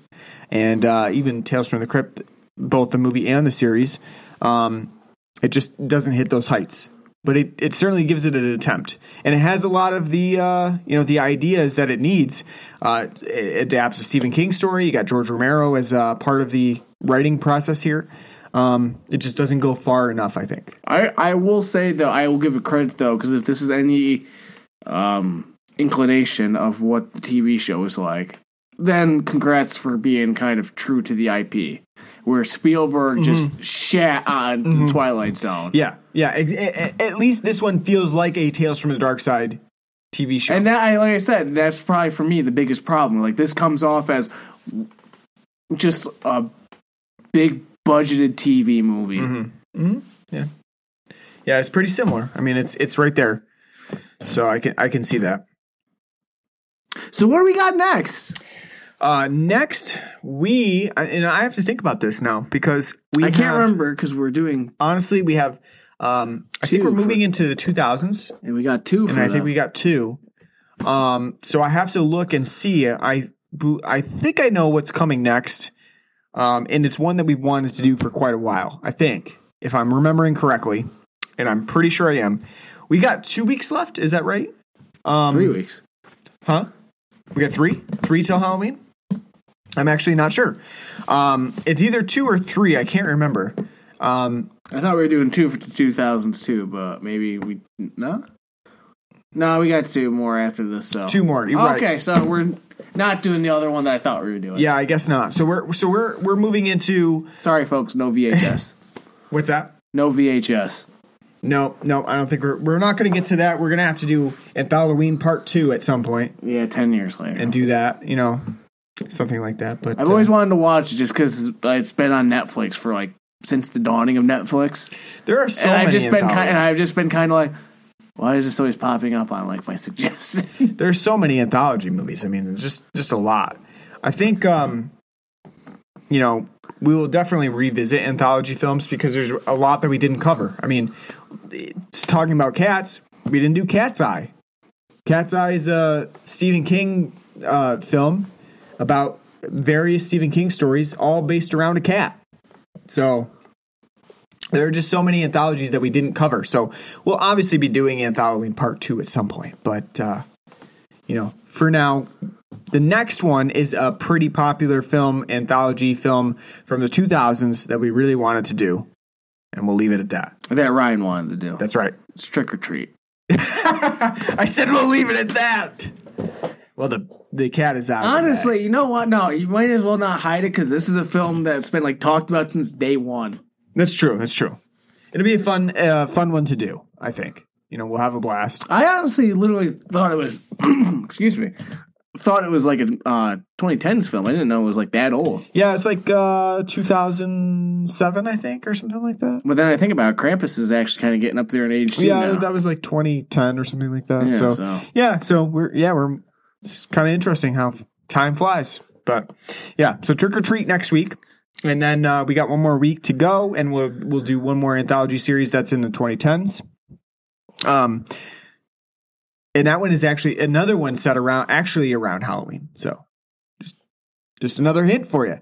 and uh, even Tales from the Crypt, both the movie and the series. Um, it just doesn't hit those heights, but it, it certainly gives it an attempt, and it has a lot of the uh, you know the ideas that it needs. Uh, it adapts a Stephen King story. You got George Romero as uh, part of the writing process here. Um, it just doesn't go far enough, I think. I, I will say though I will give it credit though because if this is any um, inclination of what the TV show is like, then congrats for being kind of true to the IP. Where Spielberg mm-hmm. just shat on the mm-hmm. Twilight Zone, Yeah, yeah. a- a- At least this one feels like a Tales from the Dark Side TV show. and that like I said that's probably for me the biggest problem. Like this comes off as just a big budgeted TV movie. Mm-hmm. yeah, Yeah, it's pretty similar. I mean, it's it's right there. So I can I can see that. So what do we got next? Uh, next, we and I have to think about this now because we I can't have- remember because we're doing Honestly, we have. Um, I think we're moving for- into the 2000s, and we got two. and I think we got two. Um, so I have to look and see. I I think I know what's coming next, um, and it's one that we've wanted to do for quite a while. I think, if I'm remembering correctly, and I'm pretty sure I am. We got two weeks left. Is that right? Um, three weeks. Huh? We got three? Three till Halloween? I'm actually not sure. Um, it's either two or three. I can't remember. Um, I thought we were doing two for the two thousands too, but maybe we no. No, we got two more after this. So Two more, right. okay, so we're not doing the other one that I thought we were doing. yeah, I guess not. So we're so we're we're moving into Sorry, folks. No VHS. (laughs) what's that? no VHS. No, no, I don't think we're we're not going to get to that. We're going to have to do at Halloween Part Two at some point Yeah, ten years later. and do that. You know, something like that. But I've always uh, wanted to watch it just because it's been on Netflix for like since the dawning of Netflix, there are so and many. I've just been kind, and. I've just been kind of like, why is this always popping up on like my suggestion? (laughs) There's so many anthology movies. I mean, there's just just a lot. I think um you know, we will definitely revisit anthology films because there's a lot that we didn't cover. I mean, talking about cats, we didn't do Cat's Eye. Cat's Eye is a Stephen King uh, film about various Stephen King stories, all based around a cat. So there are just so many anthologies that we didn't cover. So we'll obviously be doing Anthology Part Two at some point. But uh, you know, for now, the next one is a pretty popular film anthology film from the 2000s that we really wanted to do, and we'll leave it at that. That Ryan wanted to do. That's right. It's Trick 'r Treat. (laughs) I said we'll leave it at that. Well, the the cat is out. Honestly, you know what? No, you might as well not hide it because this is a film that's been like talked about since day one. that's true. That's true. It'll be a fun uh, fun one to do. I think. You know, we'll have a blast. I honestly literally thought it was, (clears throat) excuse me, thought it was like a uh, 2010s film. I didn't know it was like that old. Yeah, it's like uh 2007, I think, or something like that. But then I think about it, Krampus is actually kind of getting up there in age yeah, now. that was like 2010 or something like that. Yeah, so, so. yeah, so we're yeah we're it's kind of interesting how time flies. But yeah, so Trick 'r Treat next week, and then uh, we got one more week to go, and we'll we'll do one more anthology series that's in the 2010s. Um, and that one is actually another one set around actually around Halloween. So just just another hint for you.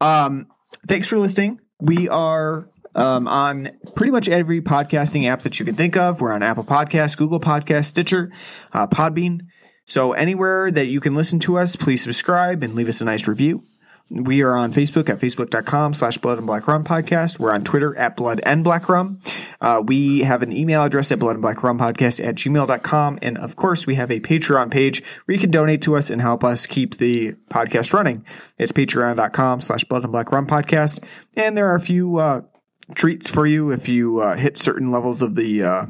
Um, thanks for listening. We are um, on pretty much every podcasting app that you can think of. We're on Apple Podcasts, Google Podcasts, Stitcher, uh, Podbean. So anywhere that you can listen to us, please subscribe and leave us a nice review. We are on Facebook at facebook.com slash blood and black rum podcast. We're on Twitter at blood and black rum. Uh, we have an email address at blood and black rum podcast at gmail.com. And of course, we have a Patreon page where you can donate to us and help us keep the podcast running. It's patreon.com slash blood and black rum podcast. And there are a few, uh, treats for you if you, uh, hit certain levels of the, uh,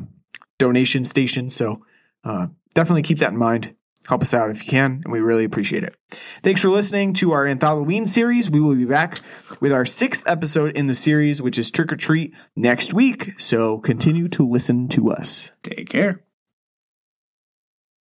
donation station. So, uh, definitely keep that in mind. Help us out if you can, and we really appreciate it. Thanks for listening to our Anthalloween series. We will be back with our sixth episode in the series, which is Trick 'r Treat, next week. So continue to listen to us. Take care.